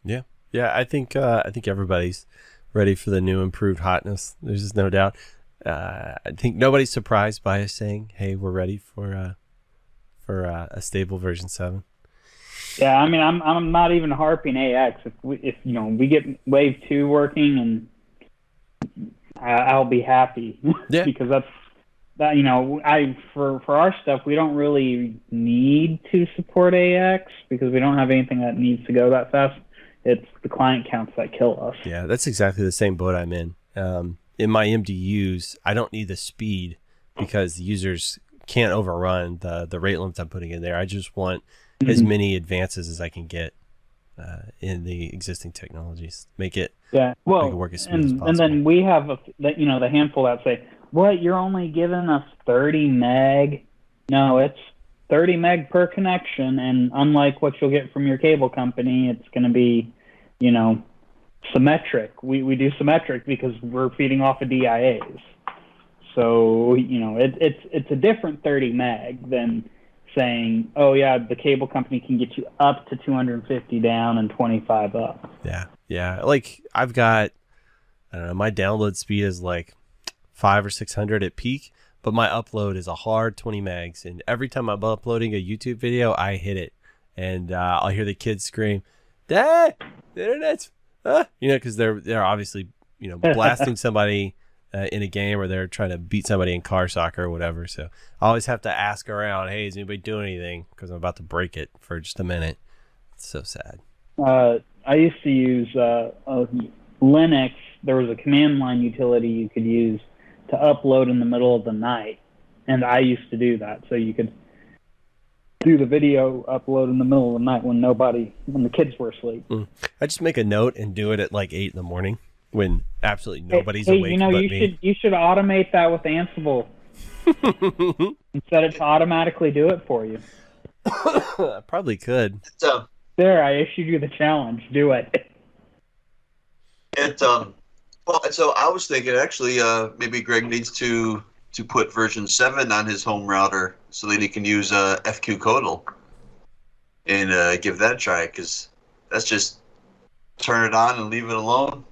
Yeah, yeah. I think uh, I think everybody's ready for the new improved hotness. There's just no doubt. Uh, I think nobody's surprised by us saying, "Hey, we're ready for for a stable version 7. Yeah, I mean, I'm I'm not even harping AX. If we, if you know we get Wave Two working, and I, I'll be happy. Yeah. because that's that. You know, I for for our stuff, we don't really need to support AX because we don't have anything that needs to go that fast. It's the client counts that kill us. Yeah, that's exactly the same boat I'm in. Um, in my MDUs, I don't need the speed because the users can't overrun the the rate limits I'm putting in there. I just want as Mhm. many advances as I can get uh, in the existing technologies. Make it Yeah. Well, Make it work as smooth as and and then we have a that you know the handful that say, "What? You're only giving us 30 meg?" No, it's 30 meg per connection, and unlike what you'll get from your cable company, it's going to be, you know, symmetric. We we do symmetric because we're feeding off of DIAs. So you know, it, it's it's a different 30 meg than saying, "Oh yeah, the cable company can get you up to 250 down and 25 up." Yeah, yeah. Like I've got, I don't know, my download speed is like five or six hundred at peak, but my upload is a hard twenty megs, and every time I'm uploading a YouTube video, I hit it, and uh, I'll hear the kids scream, "Dad, the internet's," uh, you know, because they're they're obviously you know blasting somebody. Uh, in a game or they're trying to beat somebody in car soccer or whatever. So I always have to ask around, hey, is anybody doing anything? Because I'm about to break it for just a minute. It's so sad. uh, I used to use uh, Linux. There was a command line utility you could use to upload in the middle of the night, and I used to do that. So you could do the video upload in the middle of the night when nobody, when the kids were asleep. I just make a note and do it at like eight in the morning when absolutely nobody's hey, awake you know, but you me. should you should automate that with Ansible and set it to automatically do it for you. I probably could. It's, uh, There, I issued you the challenge. Do it. it um, well, and so I was thinking actually, uh, maybe Greg needs to to put version seven on his home router so that he can use uh, FQ-CoDel and uh, give that a try because that's just turn it on and leave it alone,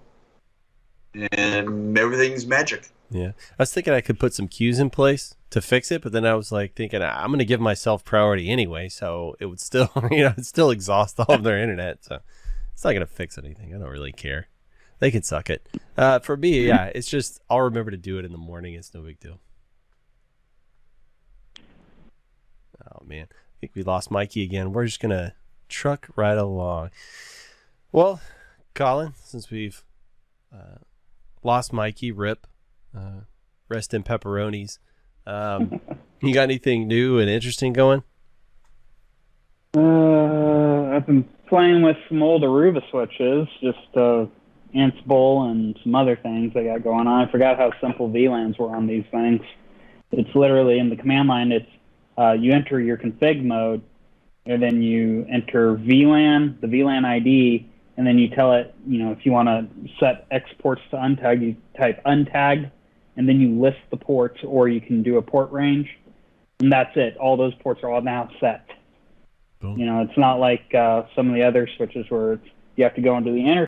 and everything's magic. Yeah. I was thinking I could put some queues in place to fix it, but then I was like thinking I'm going to give myself priority anyway, so it would still, you know, it'd still exhaust all of their internet. So it's not going to fix anything. I don't really care. They can suck it. Uh, for me, yeah, it's just I'll remember to do it in the morning. It's no big deal. Oh man, I think we lost Mikey again. We're just gonna truck right along. Well, Colin, since we've uh, lost Mikey, rip. Uh, rest in pepperonis. Um, you got anything new and interesting going? Uh, I've been playing with some old Aruba switches, just uh, Ansible and some other things I got going on. I forgot how simple VLANs were on these things. It's literally in the command line. It's uh, you enter your config mode, and then you enter VLAN, the VLAN ID, and then you tell it, you know, if you want to set exports to untag, you type untag, and then you list the ports, or you can do a port range, and that's it. All those ports are all now set. Boom. You know, it's not like uh, some of the other switches where it's, you have to go into the inter.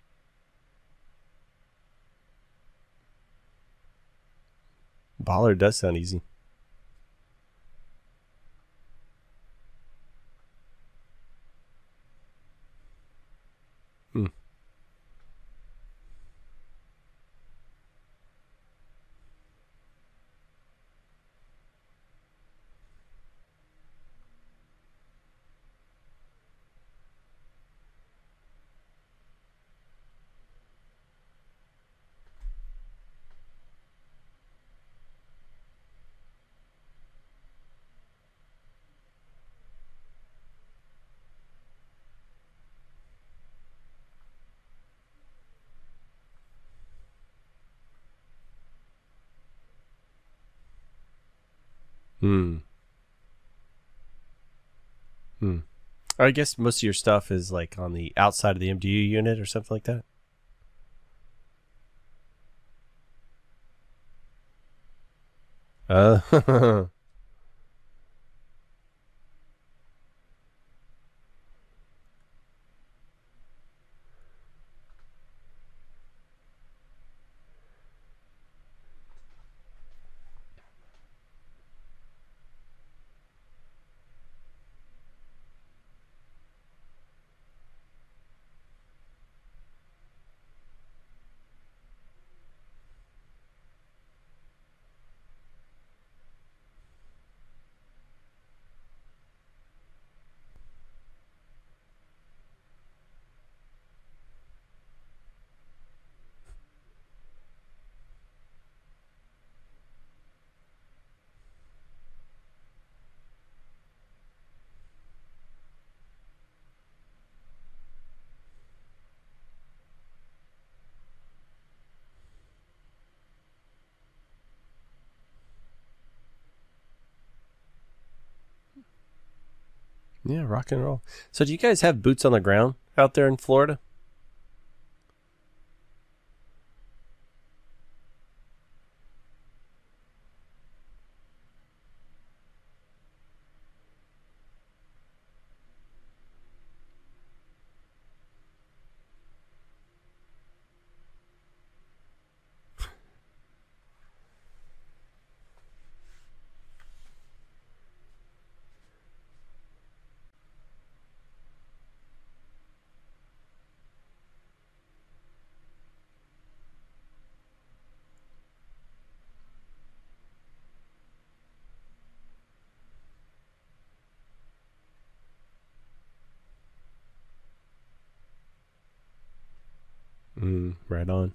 Baller does sound easy. Hmm. Hmm. I guess most of your stuff is like on the outside of the MDU unit or something like that. Uh. yeah, rock and roll. So, do you guys have boots on the ground out there in Florida? Mm, right on.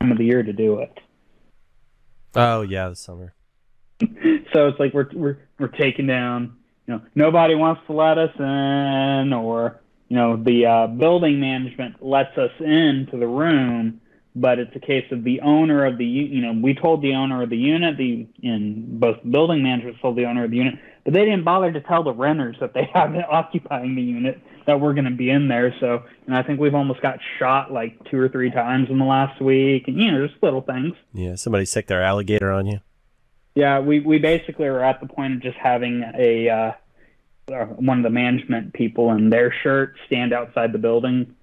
Time of the year to do it. Oh yeah, the summer. so it's like we're we're we're taking down. You know, nobody wants to let us in, or you know, the uh, building management lets us into the room, but it's a case of the owner of the you know we told the owner of the unit the in both building managers told the owner of the unit, but they didn't bother to tell the renters that they have been occupying the unit that we're going to be in there. So, and I think we've almost got shot like two or three times in the last week, and you know, just little things. Yeah, somebody sick their alligator on you. Yeah, we, we basically are at the point of just having a uh, uh, one of the management people in their shirt stand outside the building,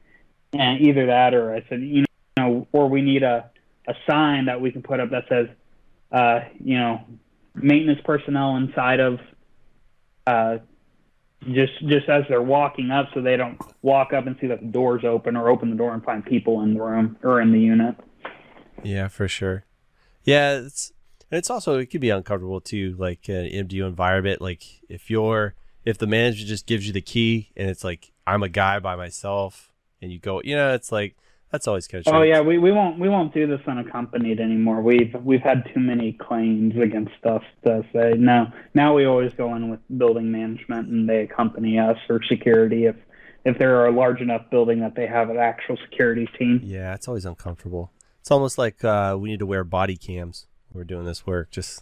and either that or I said, you know, or we need a a sign that we can put up that says, uh, you know, maintenance personnel inside of, uh, just just as they're walking up, so they don't walk up and see that the door's open or open the door and find people in the room or in the unit. Yeah, for sure. Yeah, it's it's also it could be uncomfortable too, like an MDU environment. Like if you're if the manager just gives you the key and it's like I'm a guy by myself and you go, you know, it's like that's always of. Oh yeah, we, we won't we won't do this unaccompanied anymore. We've we've had too many claims against us to say no. Now we always go in with building management and they accompany us or security if if they're a large enough building that they have an actual security team. Yeah, it's always uncomfortable. It's almost like uh, we need to wear body cams. when We're doing this work, just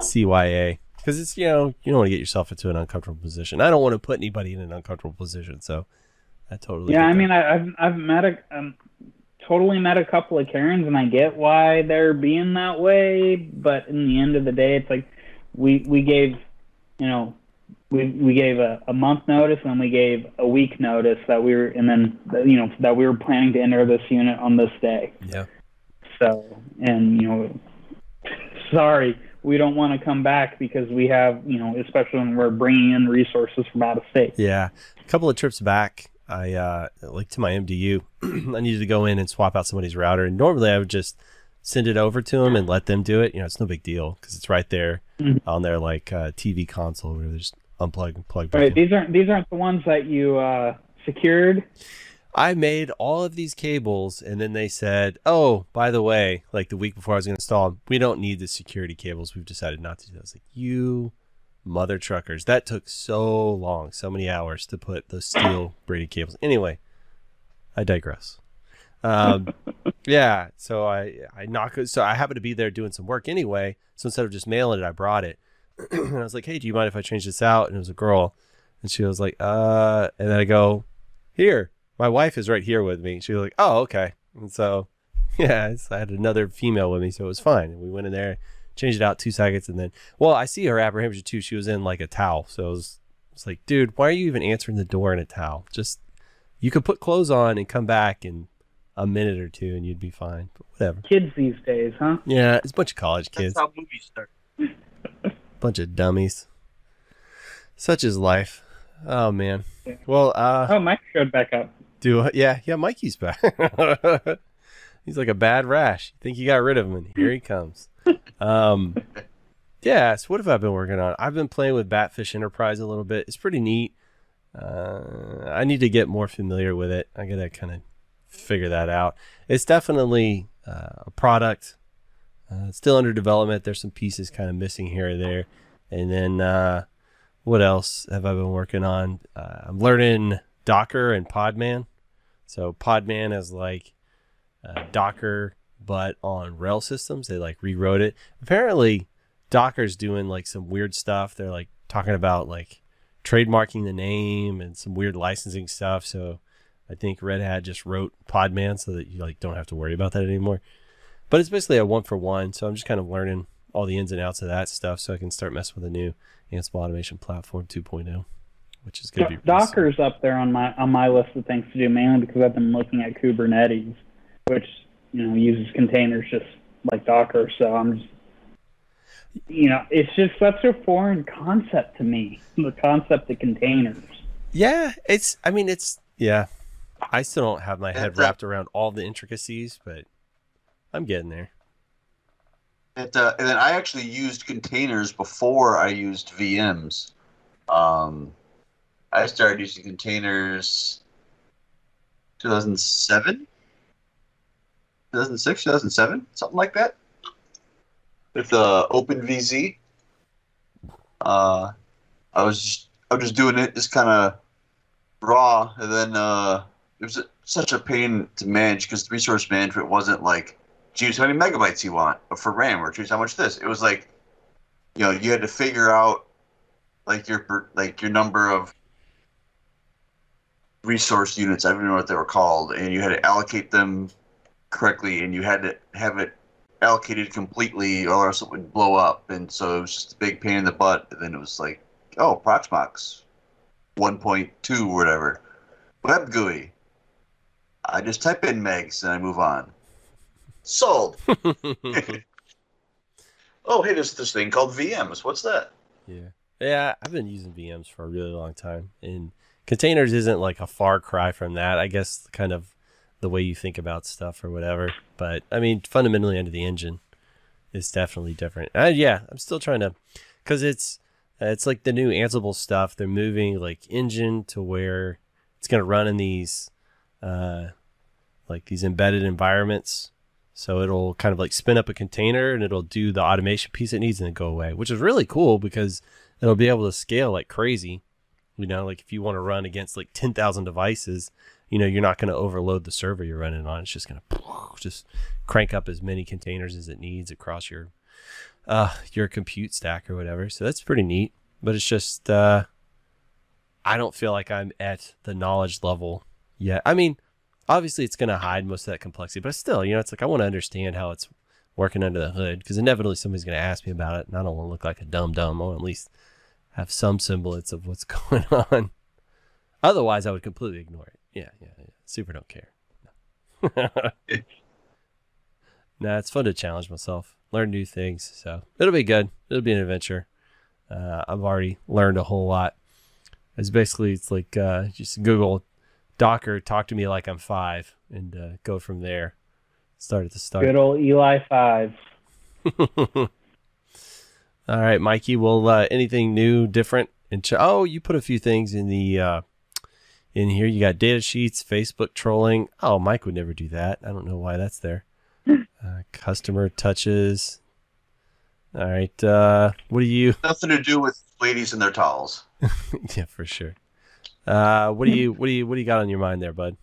CYA, because it's you know you don't want to get yourself into an uncomfortable position. I don't want to put anybody in an uncomfortable position, so I totally. Yeah, I that. mean I, I've I've met a um, totally met a couple of Karens and I get why they're being that way, but in the end of the day, it's like we we gave you know we we gave a, a month notice and we gave a week notice that we were and then you know that we were planning to enter this unit on this day. yeah. So and you know sorry we don't want to come back because we have you know especially when we're bringing in resources from out of state. Yeah, a couple of trips back, I uh, like to my MDU. I needed to go in and swap out somebody's router, and normally I would just send it over to them and let them do it. You know, it's no big deal because it's right there Mhm. on their like uh, TV console where they just unplug and plug back Right, in. these aren't these aren't the ones that you uh, secured. I made all of these cables, and then they said, "Oh, by the way, like the week before I was going to install them, we don't need the security cables. We've decided not to do." that." I was like, "You mother truckers! That took so long, so many hours to put those steel braided cables." Anyway, I digress. Um, yeah, so I I knock so I happened to be there doing some work anyway. So instead of just mailing it, I brought it, and I was like, "Hey, do you mind if I change this out?" And it was a girl, and she was like, "Uh," and then I go, "Here." my wife is right here with me. She was like, "Oh, okay." And so, yeah, so I had another female with me, so it was fine. And we went in there, changed it out two seconds, and then, well, I see her apprehension too. She was in like a towel, so it was, it was like, dude, why are you even answering the door in a towel? Just you could put clothes on and come back in a minute or two, and you'd be fine. But whatever. Kids these days, huh? Yeah, it's a bunch of college kids, That's how movies start. bunch of dummies. Such is life. Oh man. Yeah. Well, uh, Oh, Mike showed back up. Do yeah, yeah, Mikey's back. He's like a bad rash. You think you got rid of him, and here he comes. Um, yeah. So what have I been working on? I've been playing with Batfish Enterprise a little bit. It's pretty neat. Uh, I need to get more familiar with it. I gotta kind of figure that out. It's definitely uh, a product. Uh, still under development. There's some pieces kind of missing here or there. And then uh, what else have I been working on? Uh, I'm learning Docker and Podman. So Podman is like uh, Docker, but on RHEL systems. They like rewrote it. Apparently, Docker's doing like some weird stuff. They're like talking about like trademarking the name and some weird licensing stuff. So I think Red Hat just wrote Podman so that you like don't have to worry about that anymore. But it's basically a one for one. So I'm just kind of learning all the ins and outs of that stuff so I can start messing with the new Ansible Automation Platform 2.0, which is going to be soon. Docker's up there on my on my list of things to do mainly because I've been looking at Kubernetes, which you know uses containers just like Docker. So I'm just you know it's just such a foreign concept to me. The concept of containers. Yeah, it's. I mean, it's. Yeah, I still don't have my head It's, uh, wrapped around all the intricacies, but I'm getting there. It, uh, and then I actually used containers before I used VMs. Um, I started using containers 2007, 2006, 2007, something like that. With uh, OpenVZ. Uh, I was just, I was just doing it just kind of raw, and then uh, it was such a pain to manage because the resource management wasn't like choose how many megabytes you want for RAM or choose how much this. It was like, you know, you had to figure out like your like your number of resource units. I don't even know what they were called, and you had to allocate them correctly, and you had to have it allocated completely, or else it would blow up. And so it was just a big pain in the butt. And then it was like, oh, Proxmox 1.2 or whatever, Web GUI. I just type in megs and I move on. Sold. Oh, hey, there's this thing called VMs. What's that? Yeah. Yeah, I've been using VMs for a really long time. And containers isn't like a far cry from that. I guess kind of the way you think about stuff or whatever. But I mean, fundamentally under the engine is definitely different. Uh, yeah, I'm still trying to cuz it's it's like the new Ansible stuff. They're moving like engine to where it's going to run in these uh like these embedded environments so it'll kind of like spin up a container and it'll do the automation piece it needs and then go away, which is really cool because it'll be able to scale like crazy. You know, like if you want to run against like 10,000 devices, you know, you're not going to overload the server you're running on. It's just going to just crank up as many containers as it needs across your uh your compute stack or whatever. So that's pretty neat, but it's just uh I don't feel like I'm at the knowledge level yet. I mean, obviously it's going to hide most of that complexity, but still, you know, it's like I want to understand how it's working under the hood because inevitably somebody's going to ask me about it, and I don't want to look like a dumb dumb. I want at least have some semblance of what's going on. Otherwise, I would completely ignore it. Yeah, yeah, yeah. Super don't care. No. nah, it's fun to challenge myself, learn new things. So it'll be good. It'll be an adventure. Uh, I've already learned a whole lot. It's basically it's like uh, just Google Docker, talk to me like I'm five, and uh, go from there. Start at the start. Good old Eli Five. All right, Mikey. Well, uh, anything new, different? And ch- oh, you put a few things in the uh, in here. You got data sheets, Facebook trolling. Oh, Mike would never do that. I don't know why that's there. Uh, customer touches. All right. Uh, what do you? Nothing to do with ladies and their towels. yeah, for sure. Uh, what do you? What do you? What do you got on your mind there, bud?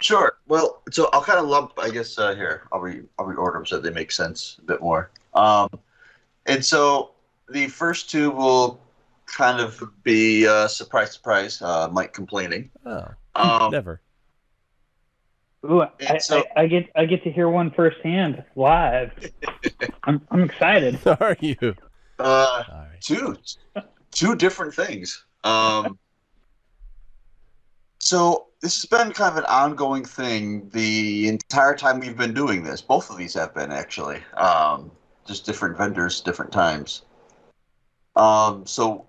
Sure. Well, so I'll kind of lump, I guess, uh, here. I'll, re- I'll reorder them so they make sense a bit more. Um, and so the first two will kind of be, uh, surprise, surprise, uh, Mike complaining. Oh, Um, Never. Ooh, I, so- I, I get I get to hear one firsthand live. I'm I'm excited. Are you? uh, All right. two two different things. Um, so this has been kind of an ongoing thing the entire time we've been doing this. Both of these have been actually, um, just different vendors, different times. Um, so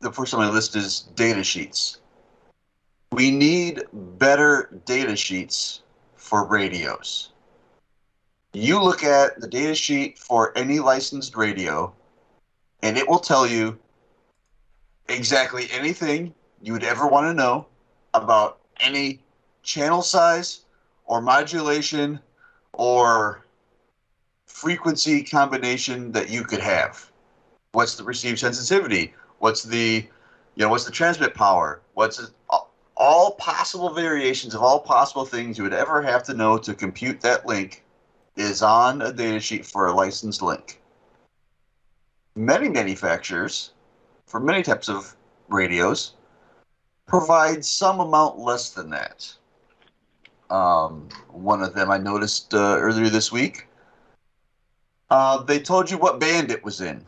the first on my list is data sheets. We need better data sheets for radios. You look at the data sheet for any licensed radio, and it will tell you exactly anything you would ever want to know about any channel size or modulation or frequency combination that you could have. What's the received sensitivity? What's the you know what's the transmit power? What's it, all possible variations of all possible things you would ever have to know to compute that link is on a datasheet for a licensed link. Many manufacturers, for many types of radios, provide some amount less than that. Um, one of them I noticed uh, earlier this week. Uh, they told you what band it was in.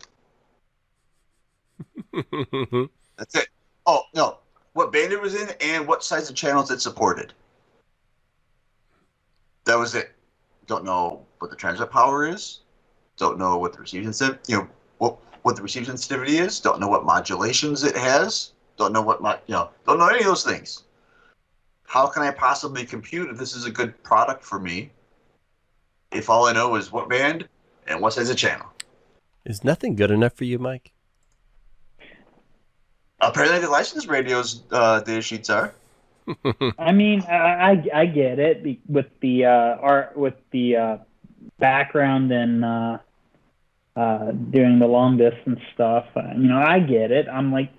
That's it. Oh no, what band it was in and what size of channels it supported. That was it. Don't know what the transmit power is. Don't know what the receiving sensitivity, you know, what what the receiving sensitivity is. Don't know what modulations it has. Don't know what my, you know, don't know any of those things. How can I possibly compute if this is a good product for me? If all I know is what band and what size of channel. Is nothing good enough for you, Mike? Apparently, the licensed radios uh, data sheets are. I mean, I I, get it with the uh, art with the uh, background and uh, uh, doing the long distance stuff. Uh, you know, I get it. I'm like,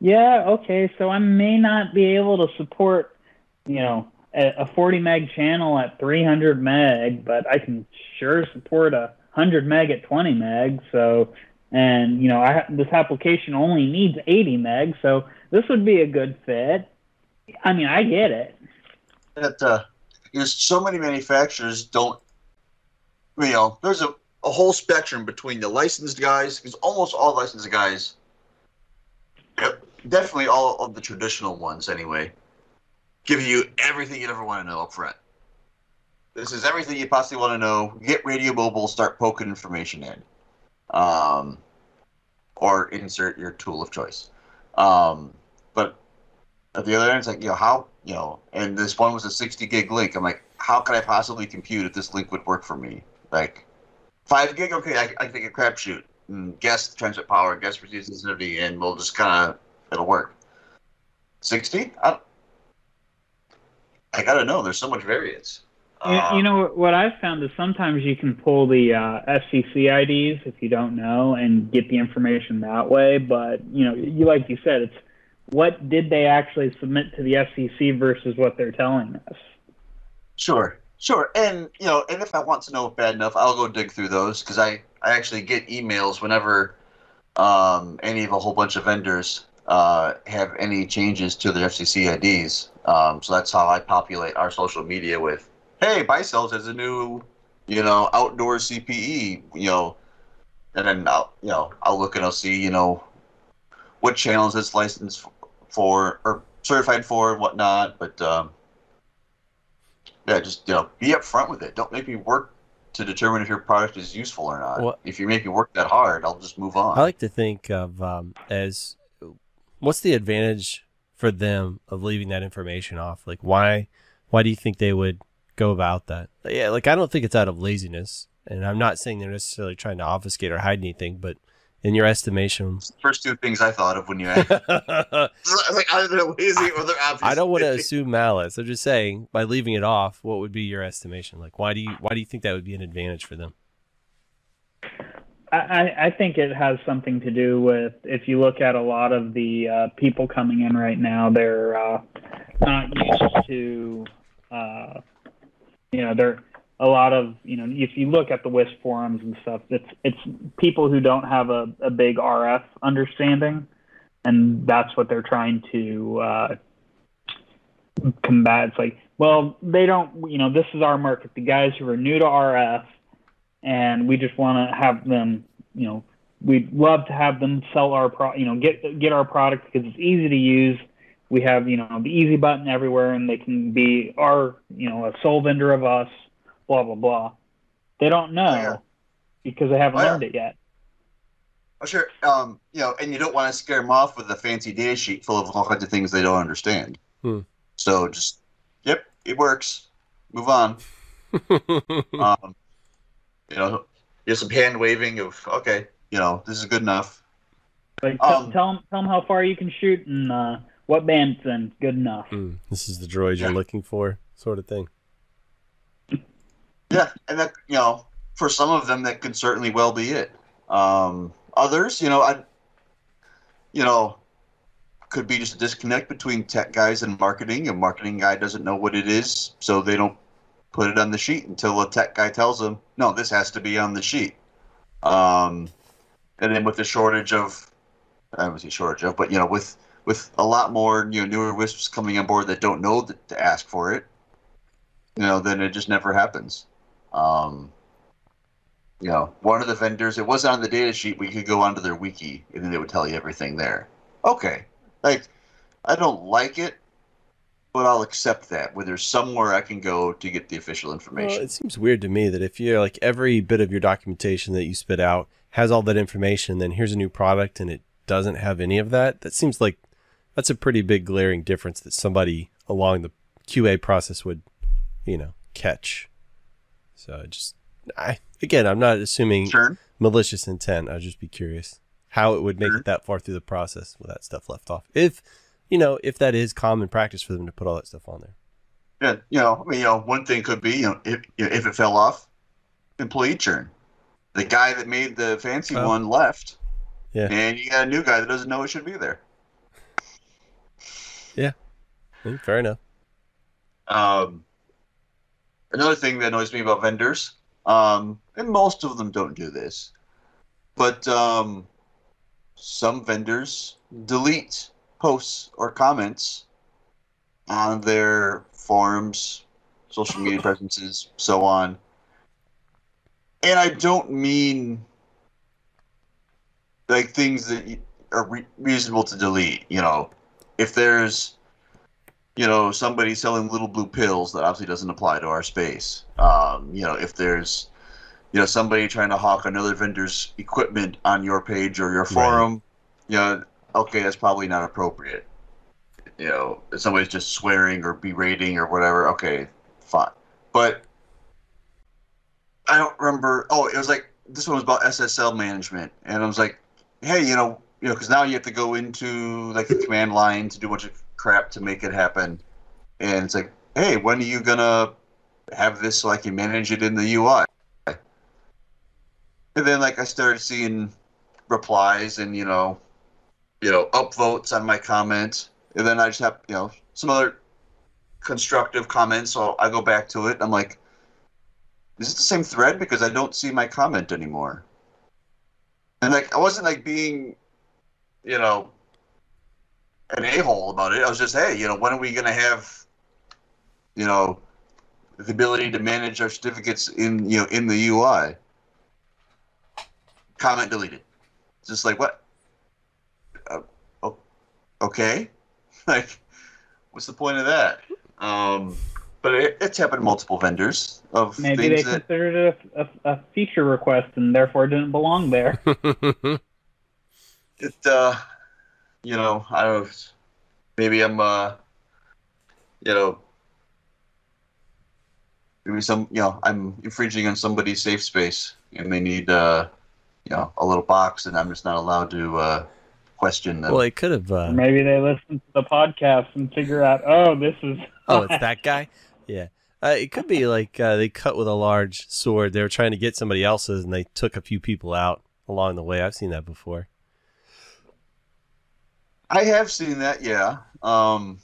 yeah, okay. So I may not be able to support, you know, a, a 40 meg channel at 300 meg, but I can sure support a 100 meg at 20 meg. So, and you know, I this application only needs 80 meg, so this would be a good fit. I mean, I get it. that uh, there's so many manufacturers don't you know there's a, a whole spectrum between the licensed guys because almost all licensed guys definitely all of the traditional ones anyway give you everything you'd ever want to know up front this is everything you possibly want to know get radio mobile start poking information in um, or insert your tool of choice um, but at the other end, it's like, you know, how, you know, and this one was a 60 gig link. I'm like, how could I possibly compute if this link would work for me? Like, five gig, okay, I, I think a crapshoot. And guess transmit power, guess receive sensitivity, and we'll just kind of, it'll work. 60? I, I gotta know. There's so much variance. You, Uh, you know what I've found is sometimes you can pull the uh, FCC IDs if you don't know and get the information that way. But you know, you like you said, it's what did they actually submit to the FCC versus what they're telling us. Sure, sure, and you know, and if I want to know bad enough, I'll go dig through those because I I actually get emails whenever um, any of a whole bunch of vendors uh, have any changes to their FCC IDs. Um, so that's how I populate our social media with, hey, Baicells has a new, you know, outdoor CPE, you know, and then I'll you know I'll look and I'll see you know what channels it's licensed for or certified for and whatnot, but. Um, yeah, just you know, be upfront with it. Don't make me work to determine if your product is useful or not. Well- if you make me work that hard, I'll just move on. I like to think of um, as what's the advantage for them of leaving that information off? Like, why why do you think they would go about that? Yeah, like I don't think it's out of laziness, and I'm not saying they're necessarily trying to obfuscate or hide anything, but in your estimation, first two things I thought of when you asked. I was like either they're lazy or they're obvious. I don't want to assume malice. I'm just saying by leaving it off, what would be your estimation? Like, why do you why do you think that would be an advantage for them? I, I I think it has something to do with if you look at a lot of the uh, people coming in right now, they're uh, not used to, uh, you know, there a lot of you know if you look at the WISP forums and stuff, it's it's people who don't have a, a big RF understanding, and that's what they're trying to uh, combat. It's like, well, they don't. You know, this is our market. The guys who are new to RF, and we just want to have them. You know, we'd love to have them sell our pro. You know, get get our product because it's easy to use. We have you know the easy button everywhere, and they can be our you know a sole vendor of us. Blah blah blah. They don't know yeah. because they haven't Oh, yeah. learned it yet. Oh, sure. Um, you know, and you don't want to scare them off with a fancy data sheet full of all kinds of things they don't understand. Hmm. So just, yep, it works. Move on. um, you know, just some hand waving of, okay, you know, this is good enough. Like tell, Um, tell them tell 'em how far you can shoot and uh, what band it's in. Good enough. Mm, this is the droid you're Yeah. looking for, sort of thing. Yeah, and that you know, for some of them, that could certainly well be it. Um, others, you know, I, you know, could be just a disconnect between tech guys and marketing. A marketing guy doesn't know what it is, so they don't put it on the sheet until a tech guy tells them, "No, this has to be on the sheet." Um, and then with the shortage of, I would say shortage of, but you know, with with a lot more you know newer wisps coming on board that don't know that to ask for it, you know, then it just never happens. Um, you know, one of the vendors, it wasn't on the data sheet, you could go onto their wiki and then they would tell you everything there. Okay. Like, I don't like it, but I'll accept that where there's somewhere I can go to get the official Well, information. it seems weird to me that if you're like every bit of your documentation that you spit out has all that information, then here's a new product and it doesn't have any of that. That seems like that's a pretty big glaring difference that somebody along the QA process would, you know, catch. So just, I again, I'm not assuming Sure. malicious intent. I'd just be curious how it would make Sure. it that far through the process with that stuff left off. If you know, if that is common practice for them to put all that stuff on there. Yeah, you know, I mean, you know, one thing could be, you know, if if it fell off, employee churn. The guy that made the fancy Oh. one left, Yeah. and you got a new guy that doesn't know it should be there. Mm, Fair enough. Um, another thing that annoys me about vendors, um, and most of them don't do this, but um, some vendors delete posts or comments on their forums, social media presences, so on. And I don't mean like things that are re- reasonable to delete. You know, if there's you know, somebody selling little blue pills that obviously doesn't apply to our space. Um, you know, if there's, you know, somebody trying to hawk another vendor's equipment on your page or your forum, you know, okay, that's probably not appropriate. You know, if somebody's just swearing or berating or whatever, okay, fine. But I don't remember. Oh, it was like this one was about SSL management, and I was like, hey, you know, you know, because now you have to go into like the command line to do a bunch of crap to make it happen, and it's like, hey, when are you gonna have this so I can manage it in the UI? And then like I started seeing replies and you know, you know, upvotes on my comment, and then I just have you know some other constructive comments. So I go back to it. I'm like, is it the same thread? Because I don't see my comment anymore. And like I wasn't like being, you know, an a hole about it. I was just, hey, you know, when are we gonna have, you know, the ability to manage our certificates in you know in the UI? Comment deleted. Just like what? Uh, oh, okay. like, what's the point of that? Um, but it, it's happened to multiple vendors of Maybe they things that considered it a, a, a feature request and therefore it didn't belong there. it uh you know i don't know maybe i'm uh you know maybe some you know i'm infringing on somebody's safe space and they need uh you know a little box and i'm just not allowed to uh question them well, it could have. Uh, Maybe they listen to the podcast and figure out, oh, this is. oh, it's that guy. Yeah. Uh, it could be like uh, they cut with a large sword. They were trying to get somebody else's, and they took a few people out along the way. I've seen that before. I have seen that, yeah. Um,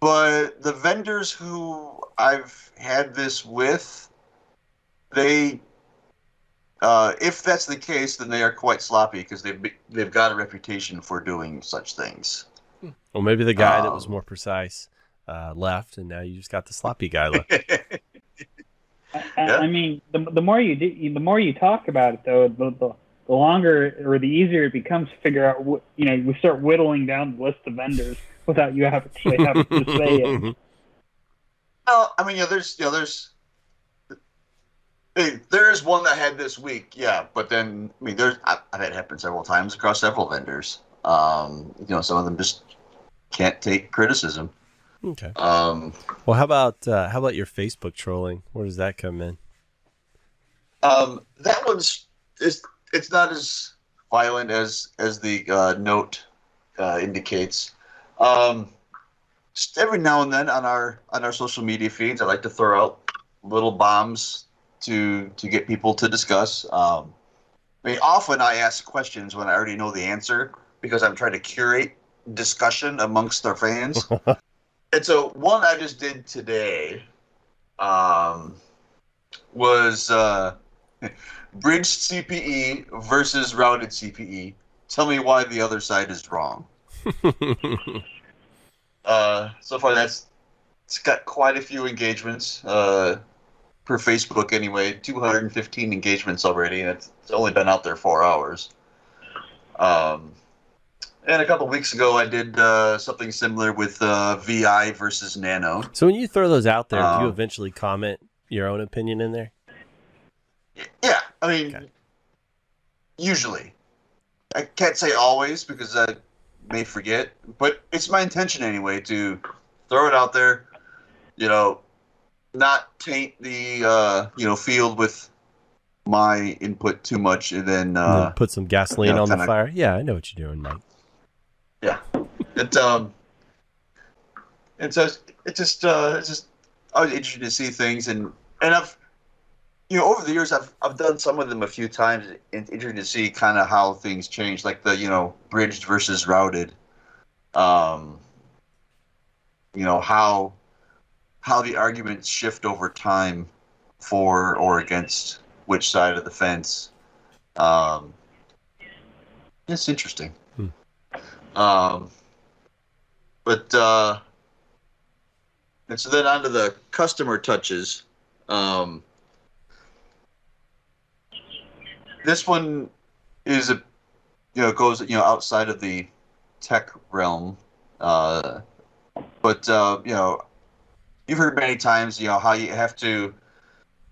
but the vendors who I've had this with, they, uh, if that's the case, then they are quite sloppy because they've they've got a reputation for doing such things. Or maybe the guy that was Um, more precise uh, left, and now you just got the sloppy guy left. I, I- Yeah. I mean, the, the more you do, the more you talk about it, though, the, the, the longer or the easier it becomes to figure out. What, you know, we start whittling down the list of vendors without you actually having to say it. Well, I mean, yeah, there's, you know, there's, hey, there is one that I had this week, yeah, but then, I mean, there's, I've, I've had it happen several times across several vendors. Um, you know, some of them just can't take criticism. okay. Um, Well, how about uh, how about your Facebook trolling? Where does that come in? um, that one's, it's, it's not as violent as, as the uh, note uh, indicates. Um, just every now and then on our on our social media feeds, I like to throw out little bombs to to get people to discuss. Um, I mean, often I ask questions when I already know the answer because I'm trying to curate discussion amongst our fans. and so one I just did today um, was uh, bridged CPE versus routed CPE. Tell me why the other side is wrong. Uh, so far, that's it's got quite a few engagements uh, per Facebook anyway. 215 engagements already, and it's, it's only been out there four hours. Um, and a couple weeks ago, I did uh, something similar with uh, VI versus Nano. so when you throw those out there, do you Um, eventually comment your own opinion in there? Yeah, I mean, Okay. usually. I can't say always because I may forget, but it's my intention anyway to throw it out there. You know, not taint the uh, you know field with my input too much, and then And then uh, put some gasoline yeah, on the fire. Yeah, I know what you're doing, Mike. Yeah, it um, it says it just uh, it's just I was interested to see things, and and I've you know over the years I've I've done some of them a few times. It's interesting to see kind of how things change, like the you know bridged versus routed. Um, you know how how the arguments shift over time for or against which side of the fence. Um, it's interesting. Hmm. Um, but uh, and so then onto the customer touches. Um, this one is a you know goes you know outside of the tech realm, uh, but uh, you know you've heard many times you know how you have to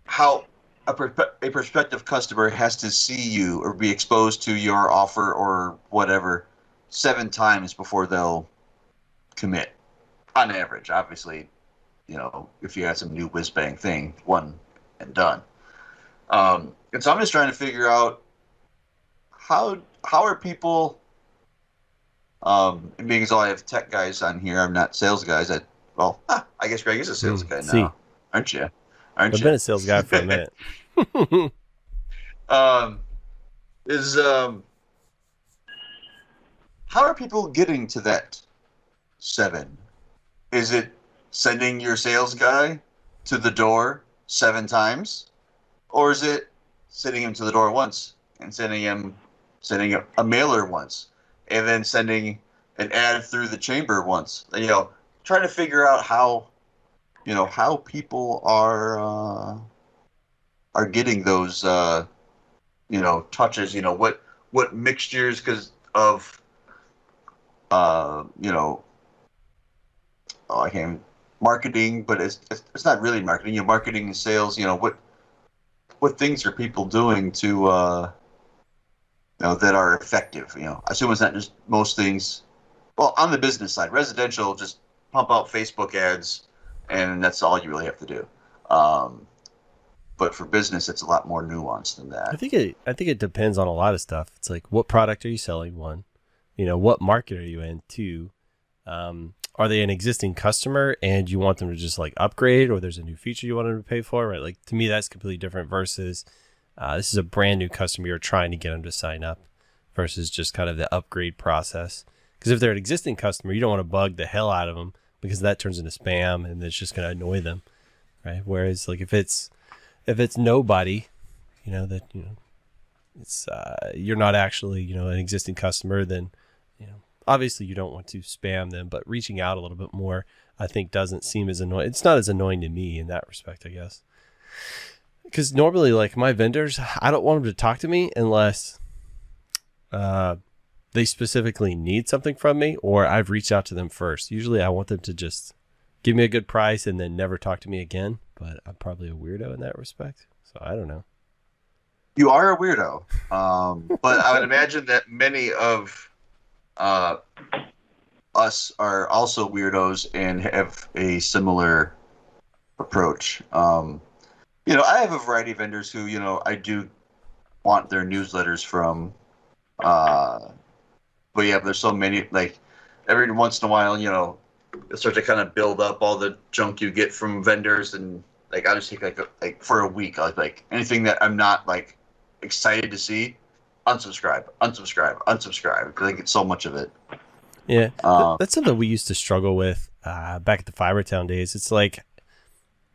how a, a prospective customer has to see you or be exposed to your offer or whatever seven times before they'll commit. On average obviously you know if you had some new whiz bang thing one and done um, and so i'm just trying to figure out how how are people um and being as though i have tech guys on here i'm not sales guys i well i guess greg is a sales Hmm, guy see. now aren't you aren't I've you been a sales guy for a minute. um, is um, how are people getting to that seven? Is it sending your sales guy to the door seven times, or is it sending him to the door once and sending him sending a, a mailer once, and then sending an ad through the chamber once? You know, trying to figure out how you know how people are uh, are getting those uh, you know touches. You know what what mixtures because of uh, you know oh, I can't marketing, but it's, it's it's not really marketing. You know, marketing and sales. You know what what things are people doing to uh, you know that are effective. You know, I assume it's not just most things. Well, on the business side, residential, just pump out Facebook ads, and that's all you really have to do. Um, but for business, it's a lot more nuanced than that. I think it. I think it depends on a lot of stuff. It's like what product are you selling? One, you know, what market are you in? Two, um, are they an existing customer and you want them to just like upgrade, or there's a new feature you want them to pay for? Right? Like to me, that's completely different. Versus, uh, this is a brand new customer you're trying to get them to sign up, versus just kind of the upgrade process. Because if they're an existing customer, you don't want to bug the hell out of them because that turns into spam and it's just going to annoy them, right? Whereas like if it's if it's nobody, you know that you know it's uh, you're not actually you know an existing customer, then obviously you don't want to spam them, but reaching out a little bit more, I think, doesn't seem as annoying. It's not as annoying to me in that respect, I guess. Because normally, like my vendors, I don't want them to talk to me unless uh, they specifically need something from me or I've reached out to them first. Usually, I want them to just give me a good price and then never talk to me again. But I'm probably a weirdo in that respect. So I don't know. You are a weirdo, um, but I would imagine that many of uh, us are also weirdos and have a similar approach. Um, you know, I have a variety of vendors who, you know, I do want their newsletters from. Uh, but yeah, there's so many. Like every once in a while, you know, you start to kind of build up all the junk you get from vendors, and like I just take like a, like for a week, like like anything that I'm not like excited to see, unsubscribe, unsubscribe, unsubscribe because I get so much of it. Yeah, Um, that's something we used to struggle with uh, back at the Fibertown days. It's like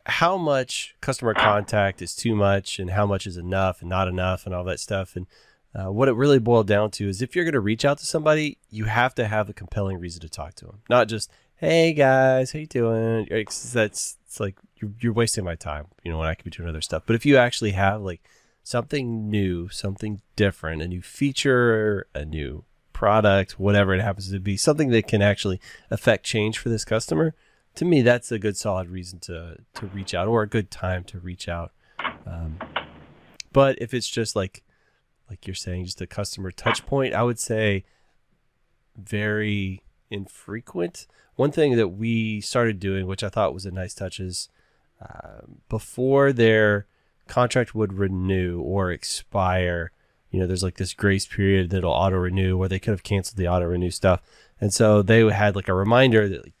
how much customer contact is too much, and how much is enough, and not enough, and all that stuff. And uh, what it really boiled down to is if you're going to reach out to somebody, you have to have a compelling reason to talk to them, not just "Hey guys, how you doing?" It's, that's it's like you're, you're wasting my time, you know, when I could be doing other stuff. But if you actually have like something new, something different, a new feature, a new product, whatever it happens to be, something that can actually affect change for this customer, to me, that's a good solid reason to to reach out or a good time to reach out. Um, but if it's just like like you're saying, just a customer touch point, I would say very infrequent. One thing that we started doing, which I thought was a nice touch, is um, before their contract would renew or expire, you know, there's like this grace period that'll auto renew where they could have canceled the auto renew stuff. And so they had like a reminder that like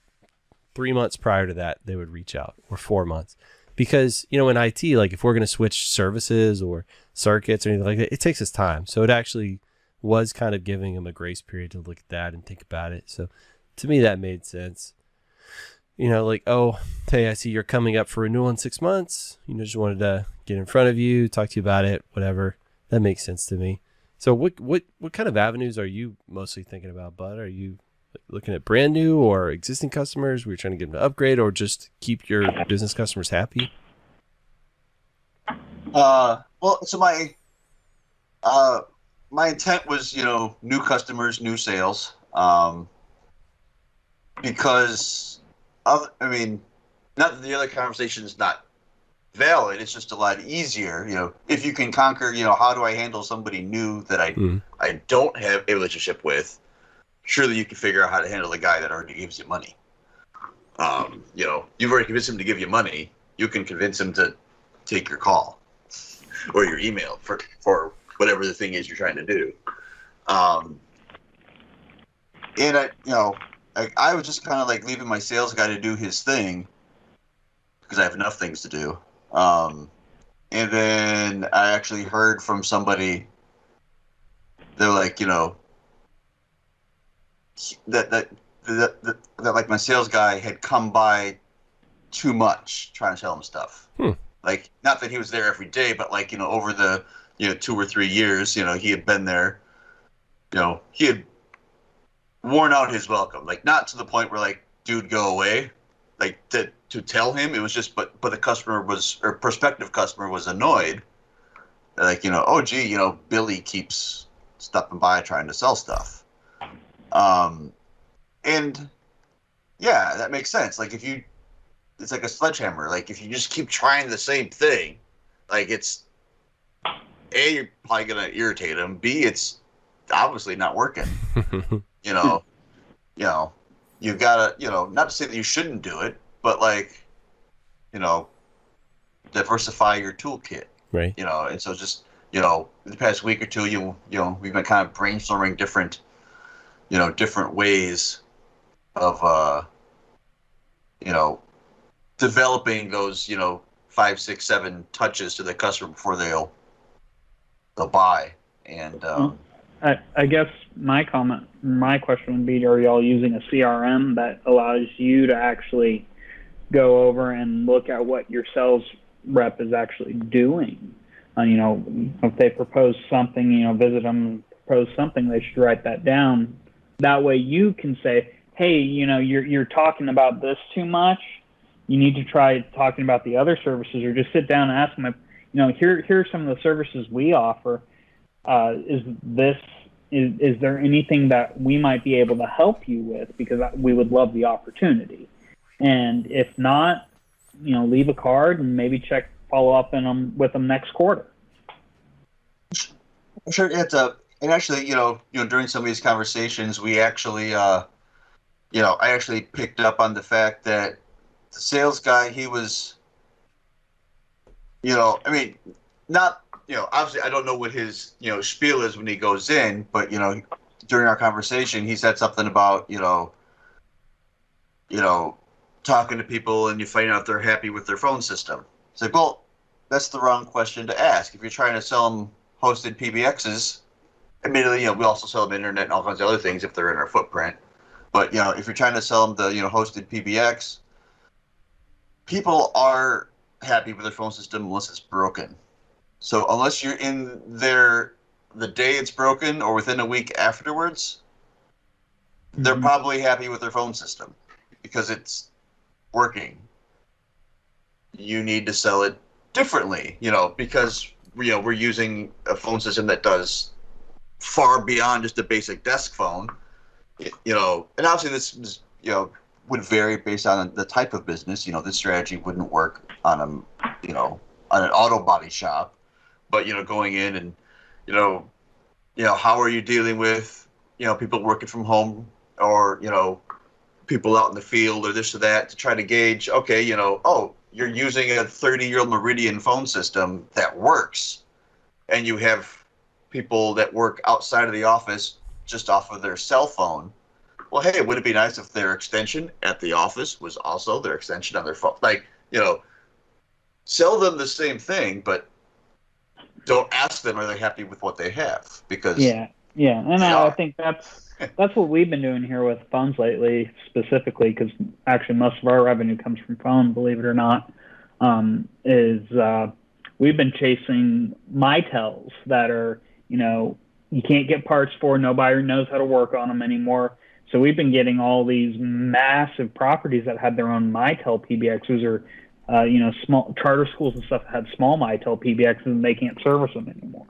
three months prior to that, they would reach out or four months. Because, you know, in IT, like if we're going to switch services or circuits or anything like that, it takes us time. So it actually was kind of giving them a grace period to look at that and think about it. So to me, that made sense. You know, like, oh, hey, I see you're coming up for renewal in six months. You know, just wanted to get in front of you, talk to you about it, whatever. That makes sense to me. So, what what what kind of avenues are you mostly thinking about, Bud? Are you looking at brand new or existing customers? We're trying to get them to upgrade, or just keep your business customers happy. Uh, well, so my uh, my intent was, you know, new customers, new sales. Um, because, of, I mean, not that the other conversation is not valid. It's just a lot easier, you know, if you can conquer, you know, how do I handle somebody new that I Mhm. I don't have a relationship with. Surely you can figure out how to handle the guy that already gives you money. Um, you know, you've already convinced him to give you money. You can convince him to take your call or your email for for whatever the thing is you're trying to do. Um, and I, you know, I, I was just kind of like leaving my sales guy to do his thing because I have enough things to do. Um, and then I actually heard from somebody. They're like, you know, that that that, that, that like my sales guy had come by too much trying to sell him stuff. Hmm. Like, not that he was there every day, but like you know, over the you know two or three years, you know, he had been there. You know, he had worn out his welcome. Like, not to the point where like, dude, go away. Like to to tell him, it was just, but but the customer was or prospective customer was annoyed. Like you know, oh gee, you know, Billy keeps stopping by trying to sell stuff. Um, and yeah, that makes sense. Like if you, it's like a sledgehammer. Like if you just keep trying the same thing, like it's a you're probably gonna irritate him. B it's obviously not working. You know, you know, you've got to, you know, not to say that you shouldn't do it, but like, you know, diversify your toolkit. Right. you know and so just you know the past week or two you you know we've been kind of brainstorming different you know different ways of uh you know developing those you know five six seven touches to the customer before they'll they'll buy. And um, I, I guess my comment, my question would be: Are y'all using a CRM that allows you to actually go over and look at what your sales rep is actually doing? Uh, you know, if they propose something, you know, visit them, propose something, they should write that down That way you can say, hey, you know, you're you're talking about this too much. You need to try talking about the other services, or just sit down and ask them. You know, here here are some of the services we offer. Uh, is this is is there anything that we might be able to help you with? Because we would love the opportunity. And if not, you know, leave a card and maybe check follow up in them with them next quarter. Sure, it's a and actually, you know, you know, during some of these conversations, we actually, uh, you know, I actually picked up on the fact that the sales guy, he was, you know, I mean, not, you know, obviously, I don't know what his, you know, spiel is when he goes in, but you know, during our conversation, he said something about, you know, you know, talking to people and you find out they're happy with their phone system. It's like, well, that's the wrong question to ask. If you're trying to sell them hosted PBXs, admittedly, you know, we also sell them internet and all kinds of other things if they're in our footprint. But you know, if you're trying to sell them the you know hosted PBX, people are happy with their phone system unless it's broken. So unless you're in there the day it's broken or within a week afterwards, they're Mhm. probably happy with their phone system because it's working. You need to sell it differently, you know, because you know we're using a phone system that does far beyond just a basic desk phone. You know, and obviously this is, you know would vary based on the type of business. You know, this strategy wouldn't work on a you know on an auto body shop, but you know going in and you know you know how are you dealing with you know people working from home or you know people out in the field or this or that to try to gauge okay you know oh you're using a 30 year old meridian phone system that works and you have people that work outside of the office just off of their cell phone. Well hey would it be nice if their extension at the office was also their extension on their phone? Like you know sell them the same thing but don't ask them are they happy with what they have because Yeah, yeah, and I, I think that's that's what we've been doing here with phones lately, specifically because actually most of our revenue comes from phone, believe it or not. Um, is uh, we've been chasing Mitels that are you know you can't get parts for, nobody knows how to work on them anymore. So we've been getting all these massive properties that had their own Mitel PBXs or uh, you know small charter schools and stuff had small Mitel PBXs and they can't service them anymore.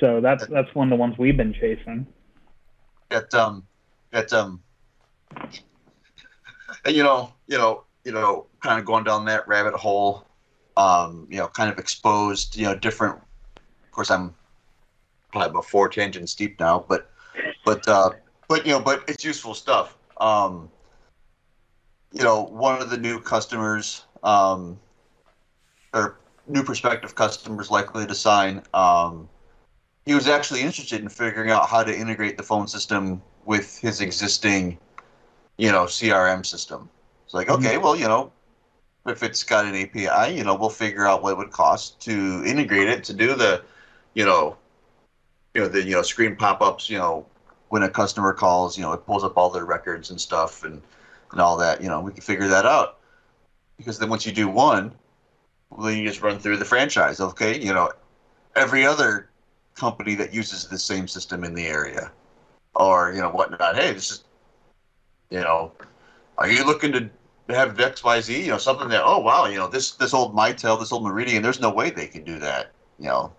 So that's that's one of the ones we've been chasing. at um at um and you know you know you know kind of going down that rabbit hole um you know kind of exposed you know different of course i'm probably about four tangents deep now but but uh but you know but it's useful stuff um you know one of the new customers um or new prospective customers likely to sign um he was actually interested in figuring out how to integrate the phone system with his existing, you know, CRM system. It's like, okay, well, you know, if it's got an API, you know, we'll figure out what it would cost to integrate it to do the, you know, you know the you know screen pop-ups, you know, when a customer calls, you know, it pulls up all their records and stuff and and all that. You know, we can figure that out. Because then once you do one, well, then you just run through the franchise. Okay, you know, every other company that uses the same system in the area or you know whatnot. Hey this is you know are you looking to have xyz you know something that oh wow you know this this old mitel this old meridian there's no way they can do that. You know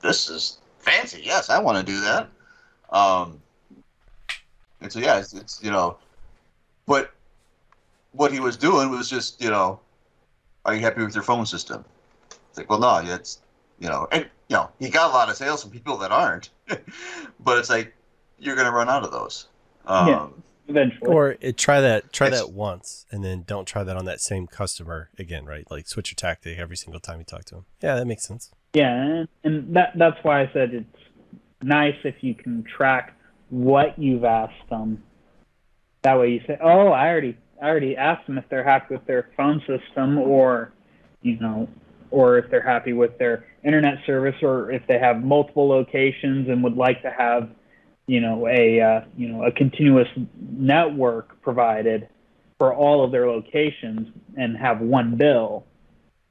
this is fancy. Yes i want to do that. Um and so yeah it's, it's you know but what he was doing was just you know are you happy with your phone system it's like well no it's you know and you know he got a lot of sales from people that aren't but it's like you're gonna run out of those um Yeah. Eventually. Or it, try that try It's- that once and then don't try that on that same customer again, right? Like switch your tactic every single time you talk to them. Yeah, that makes sense. Yeah, and- and that that's why I said it's nice if you can track what you've asked them. That way you say, "Oh, I already I already asked them if they're happy with their phone system or you know, or if they're happy with their internet service or if they have multiple locations and would like to have, you know, a uh, you know, a continuous network provided for all of their locations and have one bill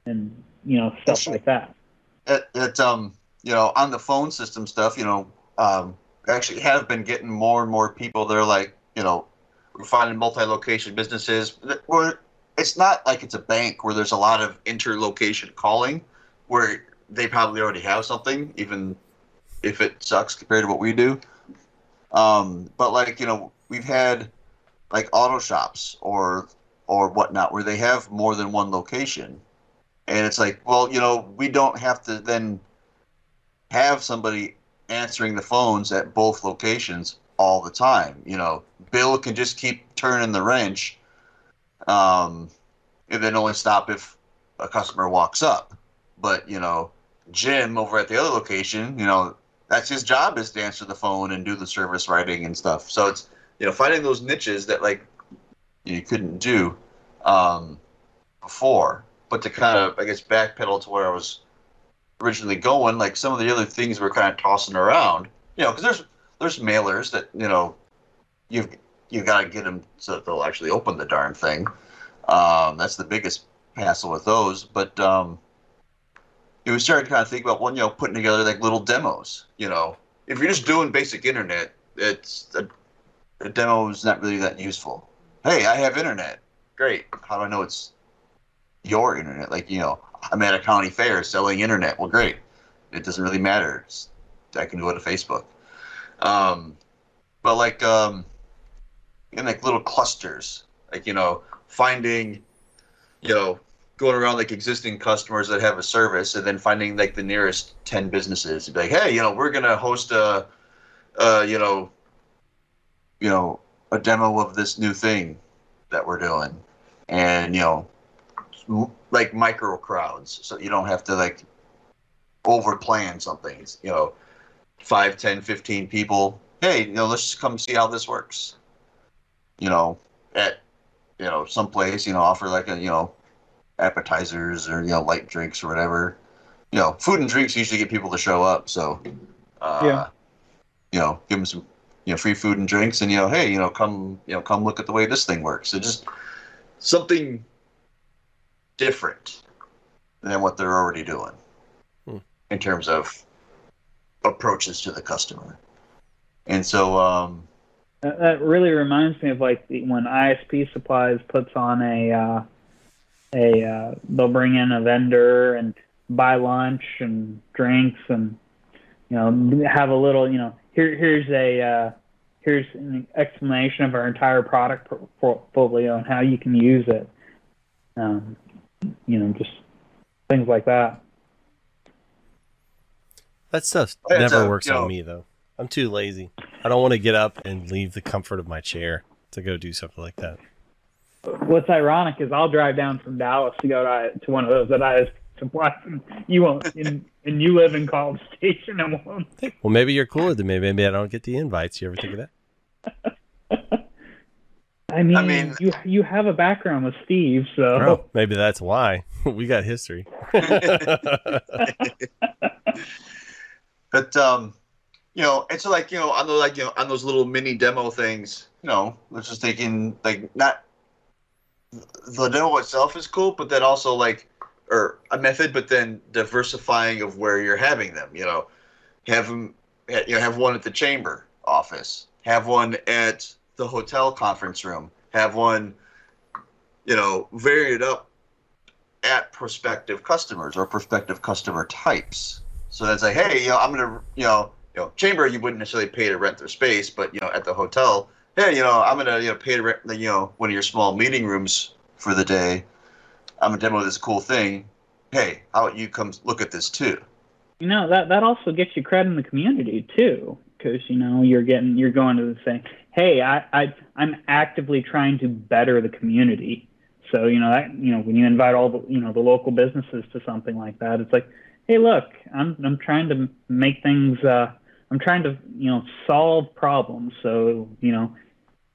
and you know, stuff like that. it, it um you know on the phone system stuff you know um actually have been getting more and more people. They're like, you know, finding multi-location businesses. Where it's not like it's a bank where there's a lot of interlocation calling, where they probably already have something, even if it sucks compared to what we do. Um, but like you know, we've had like auto shops or or whatnot where they have more than one location, and it's like, well, you know, we don't have to then have somebody answering the phones at both locations all the time. You know, Bill can just keep turning the wrench, um, and then only stop if a customer walks up. But you know, Jim over at the other location, you know, that's his job is to answer the phone and do the service writing and stuff. So it's you know finding those niches that like you couldn't do um, before, but to kind of I guess backpedal to where I was originally going, like some of the other things we're kind of tossing around, you know, because there's there's mailers that you know you've you got to get them so that they'll actually open the darn thing. Um, that's the biggest hassle with those, but um, we started kind of think about one, you know, putting together like little demos. You know, if you're just doing basic internet, it's a, a demo is not really that useful. Hey, I have internet. Great. How do I know it's your internet? Like, you know, I'm at a county fair selling internet. Well, great. It doesn't really matter. It's, I can go to Facebook. Um, but like, um, in like little clusters, like you know, finding, you know, going around like existing customers that have a service, and then finding like the nearest ten businesses. And be like, hey, you know, we're gonna host a, uh, you know, you know, a demo of this new thing that we're doing, and you know, like micro crowds, so you don't have to like over plan something. You know, 5, 10, 15 people. Hey, you know, let's just come see how this works. You know, at you know some place, you know, offer like a you know appetizers or you know light drinks or whatever. You know, food and drinks usually get people to show up. So, uh, Yeah. you know, give them some you know free food and drinks, and you know, hey, you know, come you know come look at the way this thing works. So just something different than what they're already doing Hmm. in terms of approaches to the customer. And so, um, That, that really reminds me of like the, when ISP Supplies puts on a uh, a uh, they'll bring in a vendor and buy lunch and drinks and you know have a little you know here here's a uh, here's an explanation of our entire product portfolio and how you can use it. Um, you know, just things like that. That stuff oh, never a- works you know- on me though. I'm too lazy. I don't want to get up and leave the comfort of my chair to go do something like that. What's ironic is I'll drive down from Dallas to go to, to one of those that I supplies, and you won't, and, and you live in College Station and won't. Well, maybe you're cooler than me. Maybe I don't get the invites. You ever think of that? I mean, mean- you you have a background with Steve, so Oh, maybe that's why we got history. but um, you know, it's like you know, on the like you know, on those little mini demo things, you know, let's just thinking like not the demo itself is cool, but then also like or a method, but then diversifying of where you're having them. You know, have them, you know, have one at the chamber office, have one at the hotel conference room, have one, you know, vary it up at prospective customers or prospective customer types. So that's like, hey, you know, I'm gonna, you know, you know, chamber you wouldn't necessarily pay to rent their space, but you know, at the hotel, hey, you know, I'm gonna, you know, pay to rent, you know, one of your small meeting rooms for the day. I'm gonna demo this cool thing. Hey, how about you come look at this too? you know that that also gets you credit in the community too, because you know you're getting you're going to the saying, hey, I, I I'm actively trying to better the community. So you know that you know when you invite all the you know the local businesses to something like that, it's like, hey, look, I'm I'm trying to make things. Uh, I'm trying to you know solve problems. So you know,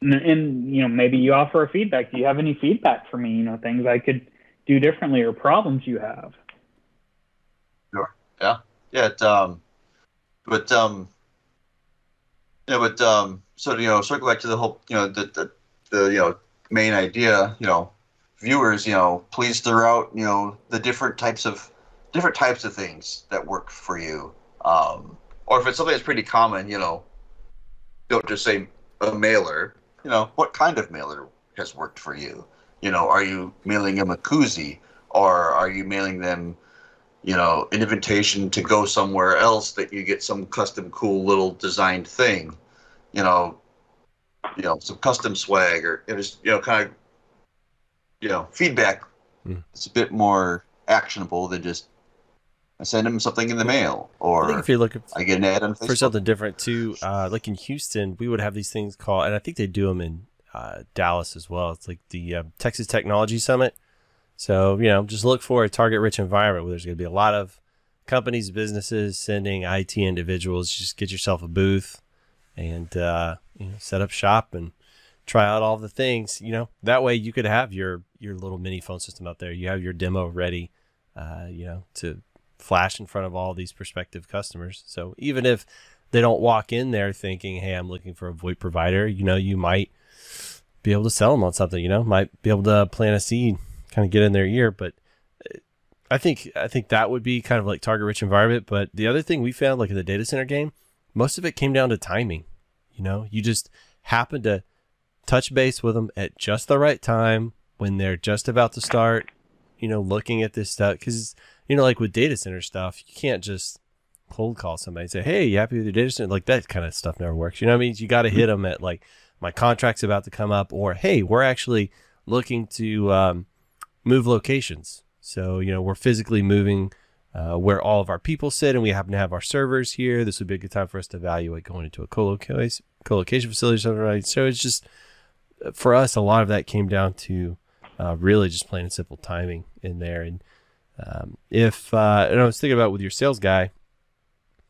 and, and you know maybe you offer a feedback. Do you have any feedback for me? You know things I could do differently or problems you have. Sure. Yeah. Yeah, it, um, but um, yeah, but um, so you know, circle back to the whole, you know, the the, the you know main idea, you know, viewers, you know, please throw out, you know, the different types of different types of things that work for you, um, or if it's something that's pretty common, you know, don't just say a mailer. You know, what kind of mailer has worked for you? You know, are you mailing them a koozie, or are you mailing them, you know, an invitation to go somewhere else that you get some custom, cool little designed thing? You know, you know, some custom swag, or it was, you know, kind of, you know, feedback. Hmm. It's a bit more actionable than just I send them something in the mail, I think or if you're looking I get an ad on Facebook. for something different too, uh, like in Houston, we would have these things called, and I think they do them in uh, Dallas as well. It's like the uh, Texas Technology Summit. So you know, just look for a target-rich environment where there's going to be a lot of companies, businesses sending IT individuals. Just get yourself a booth and uh, you know, set up shop and try out all the things. You know, that way you could have your your little mini phone system out there. You have your demo ready. Uh, you know, to flash in front of all these prospective customers. So even if they don't walk in there thinking, "Hey, I'm looking for a VoIP provider," you know, you might be able to sell them on something. You know, might be able to plant a seed, kind of get in their ear. But uh, I think I think that would be kind of like target rich environment. But the other thing we found, like in the data center game, most of it came down to timing. You know, you just happen to touch base with them at just the right time when they're just about to start. You know, looking at this stuff because you know, like with data center stuff, you can't just cold call somebody and say, "Hey, you happy with your data center?" Like that kind of stuff never works. You know what I mean? You got to hit them at like, "My contract's about to come up," or "Hey, we're actually looking to um, move locations." So you know, we're physically moving uh, where all of our people sit, and we happen to have our servers here. This would be a good time for us to evaluate going into a co-location, co-location facility or something, right? So it's just for us, a lot of that came down to uh, really just plain and simple timing in there, and um, if uh, and I was thinking about with your sales guy,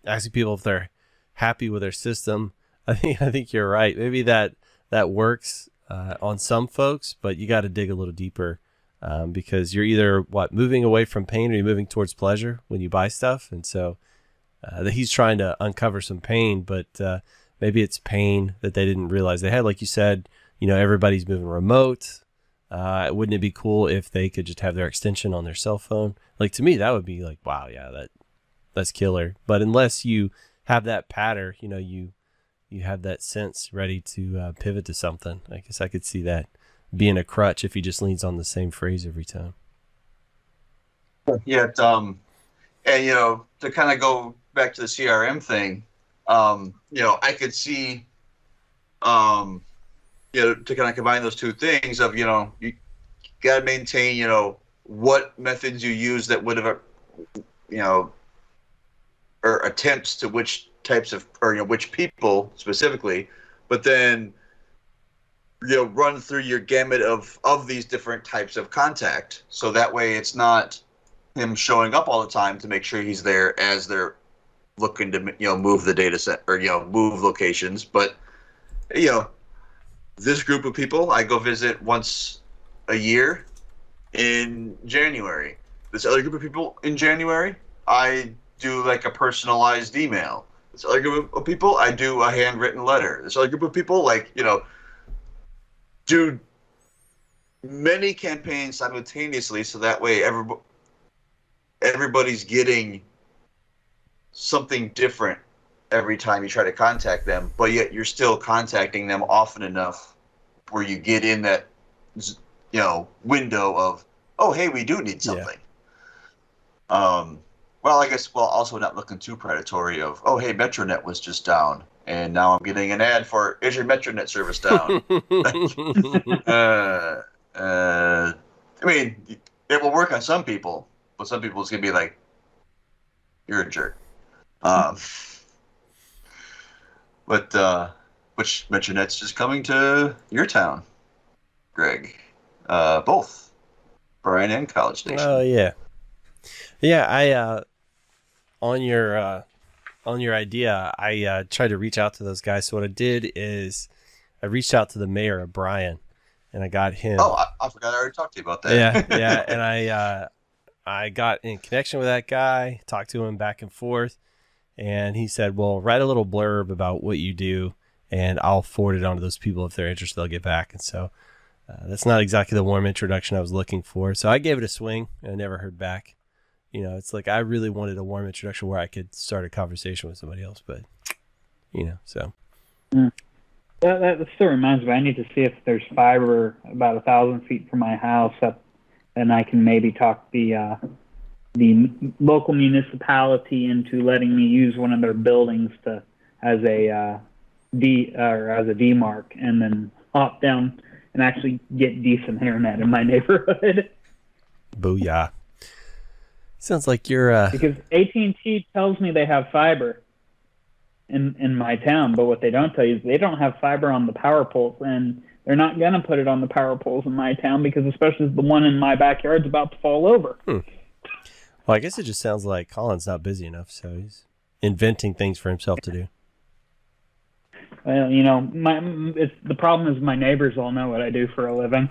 asking people if they're happy with their system. I think I think you're right. Maybe that that works uh, on some folks, but you got to dig a little deeper um, because you're either what moving away from pain or you're moving towards pleasure when you buy stuff, and so uh, that he's trying to uncover some pain, but uh, maybe it's pain that they didn't realize they had. Like you said, you know, everybody's moving remote. Uh, wouldn't it be cool if they could just have their extension on their cell phone? Like to me, that would be like, wow, yeah, that that's killer. But unless you have that patter, you know, you you have that sense ready to uh, pivot to something. I guess I could see that being a crutch if he just leans on the same phrase every time. Yet, um, and you know, to kind of go back to the CRM thing, um, you know, I could see, um, you know, to kind of combine those two things of you know, you got to maintain, you know, what methods you use that would have, you know, or attempts to which types of or you know which people specifically, but then you know run through your gamut of of these different types of contact. So that way it's not him showing up all the time to make sure he's there as they're looking to you know move the data set or you know move locations but you know this group of people i go visit once a year in january. This other group of people in january i do like a personalized email. This other group of people i do a handwritten letter. This other group of people like you know do many campaigns simultaneously so that way everybody everybody's getting something different every time you try to contact them, but yet you're still contacting them often enough where you get in that you know window of oh hey we do need Yeah. something. Um, well I guess well also not looking too predatory of oh hey Metronet was just down and now I'm getting an ad for is your Metronet service down? uh, uh, I mean, it will work on some people, but some people it's gonna be like, you're a jerk. Um, but uh, which Metronet's just coming to your town, Greg? Uh, both, Bryan and College Station. Oh yeah, yeah. I uh, on your uh, on your idea, I uh, tried to reach out to those guys. So what I did is I reached out to the mayor of Bryan, and I got him. oh, I, I forgot I already talked to you about that. yeah, yeah. And I uh, I got in connection with that guy, talked to him back and forth, and he said, "Well, write a little blurb about what you do, and I'll forward it on to those people if they're interested. They'll get back." And so uh, that's not exactly the warm introduction I was looking for. So I gave it a swing, and I never heard back. You know, it's like I really wanted a warm introduction where I could start a conversation with somebody else, but you know, so That, that still reminds me. I need to see if there's fiber about a thousand feet from my house, up, and I can maybe talk the uh, the local municipality into letting me use one of their buildings to as a uh, D or as a demarc, and then hop down and actually get decent internet in my neighborhood. Booyah. Sounds like you're uh because AT&T tells me they have fiber in in my town, but what they don't tell you is they don't have fiber on the power poles, and they're not gonna put it on the power poles in my town because especially the one in my backyard's about to fall over. Well I guess it just sounds like Colin's not busy enough, so he's inventing things for himself to do. Well, you know, my it's, the problem is my neighbors all know what I do for a living.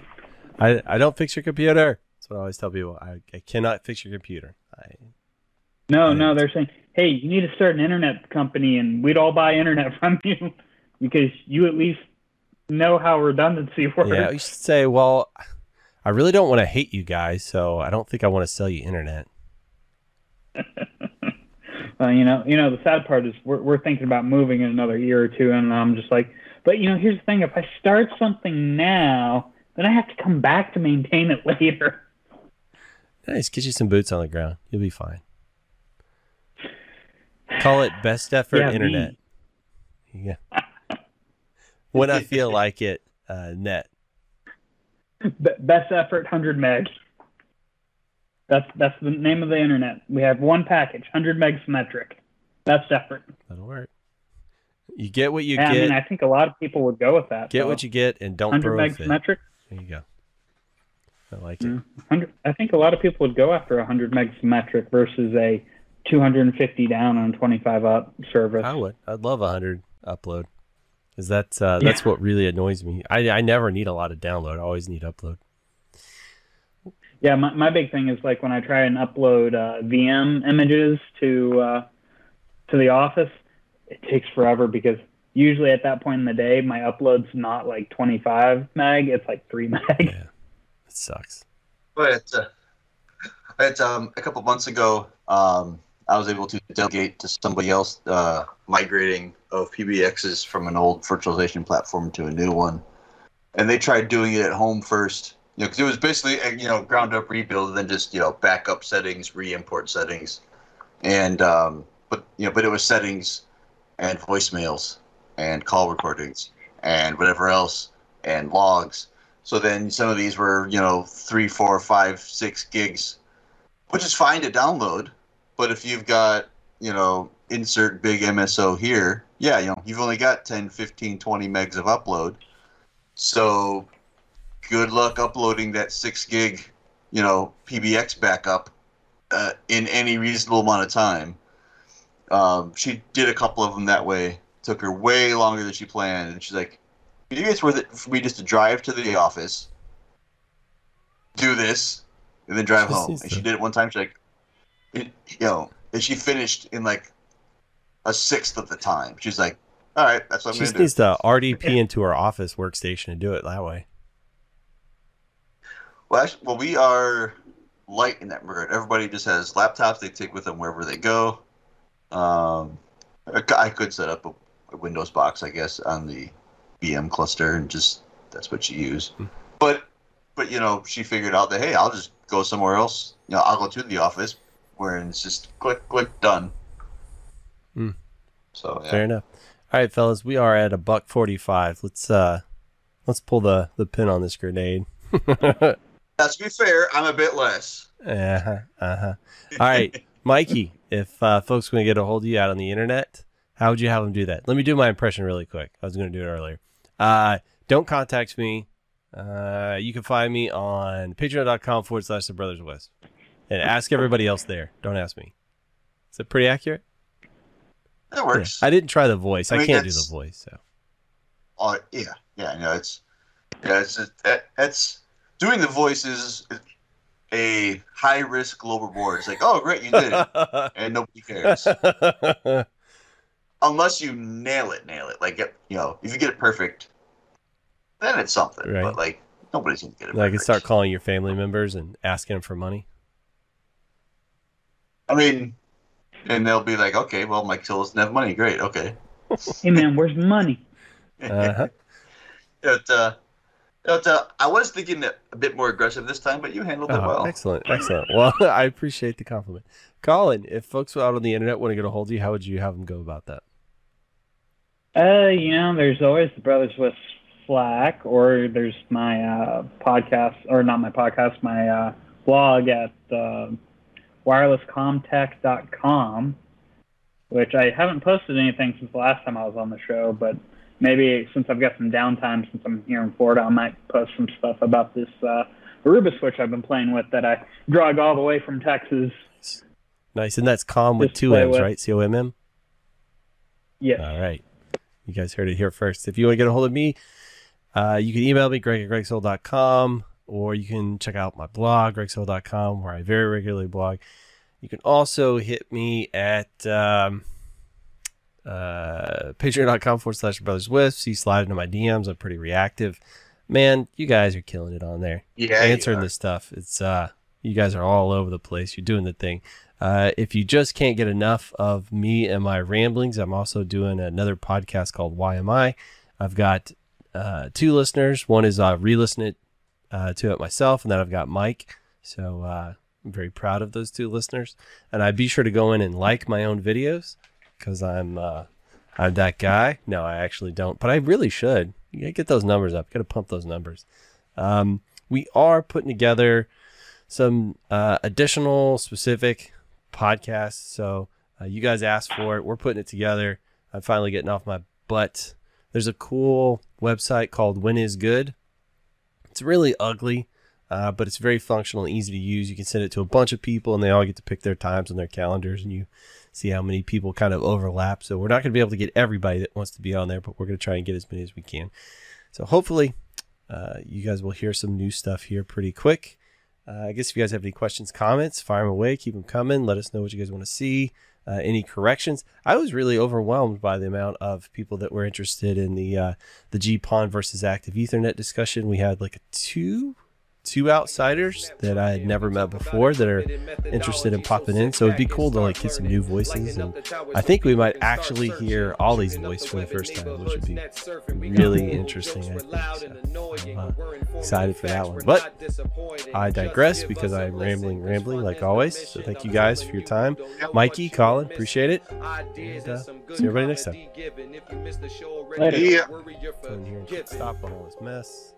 I I don't fix your computer. That's what I always tell people. I, I cannot fix your computer. I No, Right. no, they're saying, "Hey, you need to start an internet company, and we'd all buy internet from you because you at least know how redundancy works." Yeah, you should say, well, I really don't want to hate you guys, so I don't think I want to sell you internet. Uh, you know, you know, the sad part is we're we're thinking about moving in another year or two, and I'm just like, but you know, here's the thing: if I start something now, then I have to come back to maintain it later. Nice, get you some boots on the ground. You'll be fine. Call it best effort Yeah, me. internet. Yeah. when I feel like it, uh, net. Be- best effort, hundred megs. That's that's the name of the internet. We have one package, hundred meg symmetric. Best effort. That'll work. You get what you Yeah, I get. mean, I think a lot of people would go with that. get what you get, and don't hundred throw meg fit. symmetric. There you go. I like it. Mm. 100 I think a lot of people would go after a hundred meg symmetric versus a 250 down on 25 up service. I would. I'd love a hundred upload. Because that's uh, that's what really annoys me. I I never need a lot of download. I always need upload. Yeah, my, my big thing is like when I try and upload uh, VM images to uh, to the office, it takes forever because usually at that point in the day, my upload's not like 25 meg; it's like three meg. Yeah, it sucks. But uh, it's um a couple months ago, um, I was able to delegate to somebody else uh, migrating of PBXs from an old virtualization platform to a new one, and they tried doing it at home first. Know, because it was basically a, you know ground up rebuild, and then just you know backup settings, re-import settings, and um, but you know but it was settings and voicemails and call recordings and whatever else and logs. So then some of these were, you know, three, four, five, six gigs, which is fine to download. But if you've got, you know, insert big MSO here, yeah, you know, you've only got 10, 15, 20 megs of upload. So good luck uploading that six gig, you know, PBX backup uh, in any reasonable amount of time. Um, she did a couple of them that way. Took her way longer than she planned, and she's like, "Maybe it's worth it for me just to drive to the office, do this, and then drive She home?" And she did it one time. She's like, it, "You know," and she finished in like a sixth of the time. She's like, "All right, that's what She I'm just gonna do." needs to RDP into her office workstation and do it that way. Well, actually, well, we are light in that regard. Everybody just has laptops they take with them wherever they go. Um, I could set up a, a Windows box, I guess, on the VM cluster, and just that's what you use. Hmm. But, but you know, she figured out that hey, I'll just go somewhere else. You know, I'll go to the office where it's just click, click, done. Hmm. So yeah. Fair enough. All right, fellas, we are at a buck forty-five. Let's uh, let's pull the the pin on this grenade. Now, to be fair, I'm a bit less. Uh huh. Uh huh. All right, Mikey. If uh, folks want to get a hold of you out on the internet, how would you have them do that? Let me do my impression really quick. I was going to do it earlier. Uh, don't contact me. Uh, you can find me on patreon.com forward slash the brothers WISP and ask everybody else there. Don't ask me. Is it pretty accurate? That Yeah. works. I didn't try the voice. I, I can't do the voice. So Oh yeah, yeah. No, it's yeah, it's that, that's doing the voice is a high risk low reward. It's like, oh great, you did it, and nobody cares unless you nail it, nail it. Like you know, if you get it perfect, then it's something. Right. But like nobody's gonna get it. Like, can perfect. start calling your family members and asking them for money. I mean, and they'll be like, okay, well, Mike Till doesn't have money. Great, okay. Hey man, where's the money? Uh-huh. But, uh, but, uh, I was thinking a bit more aggressive this time, but you handled it Oh, well. Excellent, excellent. Well, I appreciate the compliment, Colin. If folks out on the internet want to get a hold of you, how would you have them go about that? Uh, you know, there's always the Brothers WISP Slack, or there's my uh, podcast, or not my podcast, my uh, blog at uh, wirelesscommtech.com, which I haven't posted anything since the last time I was on the show, but maybe since I've got some downtime since I'm here in Florida, I might post some stuff about this uh, Aruba switch I've been playing with that I drug all the way from Texas. Nice, and that's com with two M's, with- right? C O M M. Yes. All right. You guys heard it here first. If you want to get a hold of me, uh, you can email me, greg at gregsowell.com, or you can check out my blog, gregsowell.com, where I very regularly blog. You can also hit me at um, uh, patreon.com forward slash brothers WISP. See, slide into my DMs. I'm pretty reactive. Man, you guys are killing it on there Yeah, answering this stuff. It's uh, you guys are all over the place. You're doing the thing. Uh, if you just can't get enough of me and my ramblings, I'm also doing another podcast called Why Am I? I've got uh, two listeners. One is uh, re-listen it uh, to it myself, and then I've got Mike. So uh, I'm very proud of those two listeners. And I be sure to go in and like my own videos because I'm uh, I'm that guy. No, I actually don't, but I really should. You gotta get those numbers up. Gotta pump those numbers. Um, we are putting together some uh, additional specific podcasts. So uh, you guys asked for it. We're putting it together. I'm finally getting off my butt. There's a cool website called When Is Good. It's really ugly, uh, but it's very functional and easy to use. You can send it to a bunch of people, and they all get to pick their times on their calendars, and you see how many people kind of overlap. So we're not going to be able to get everybody that wants to be on there, but we're going to try and get as many as we can. So hopefully, uh, you guys will hear some new stuff here pretty quick. Uh, I guess if you guys have any questions, comments, fire them away. Keep them coming. Let us know what you guys want to see. Uh, any corrections? I was really overwhelmed by the amount of people that were interested in the uh, the GPON versus active Ethernet discussion. We had like a two two outsiders that I had never met before that are interested in popping in. So it'd be cool to like get some new voices, and I think we might actually hear Ollie's voice for the first time, which would be really interesting. I think. So, I'm, uh, excited for that one. But I digress because I'm rambling, rambling like always. So thank you guys for your time, Mikey, Colin, appreciate it. And, uh, see everybody next time. Later. Yeah. Go in here and stop on all this mess.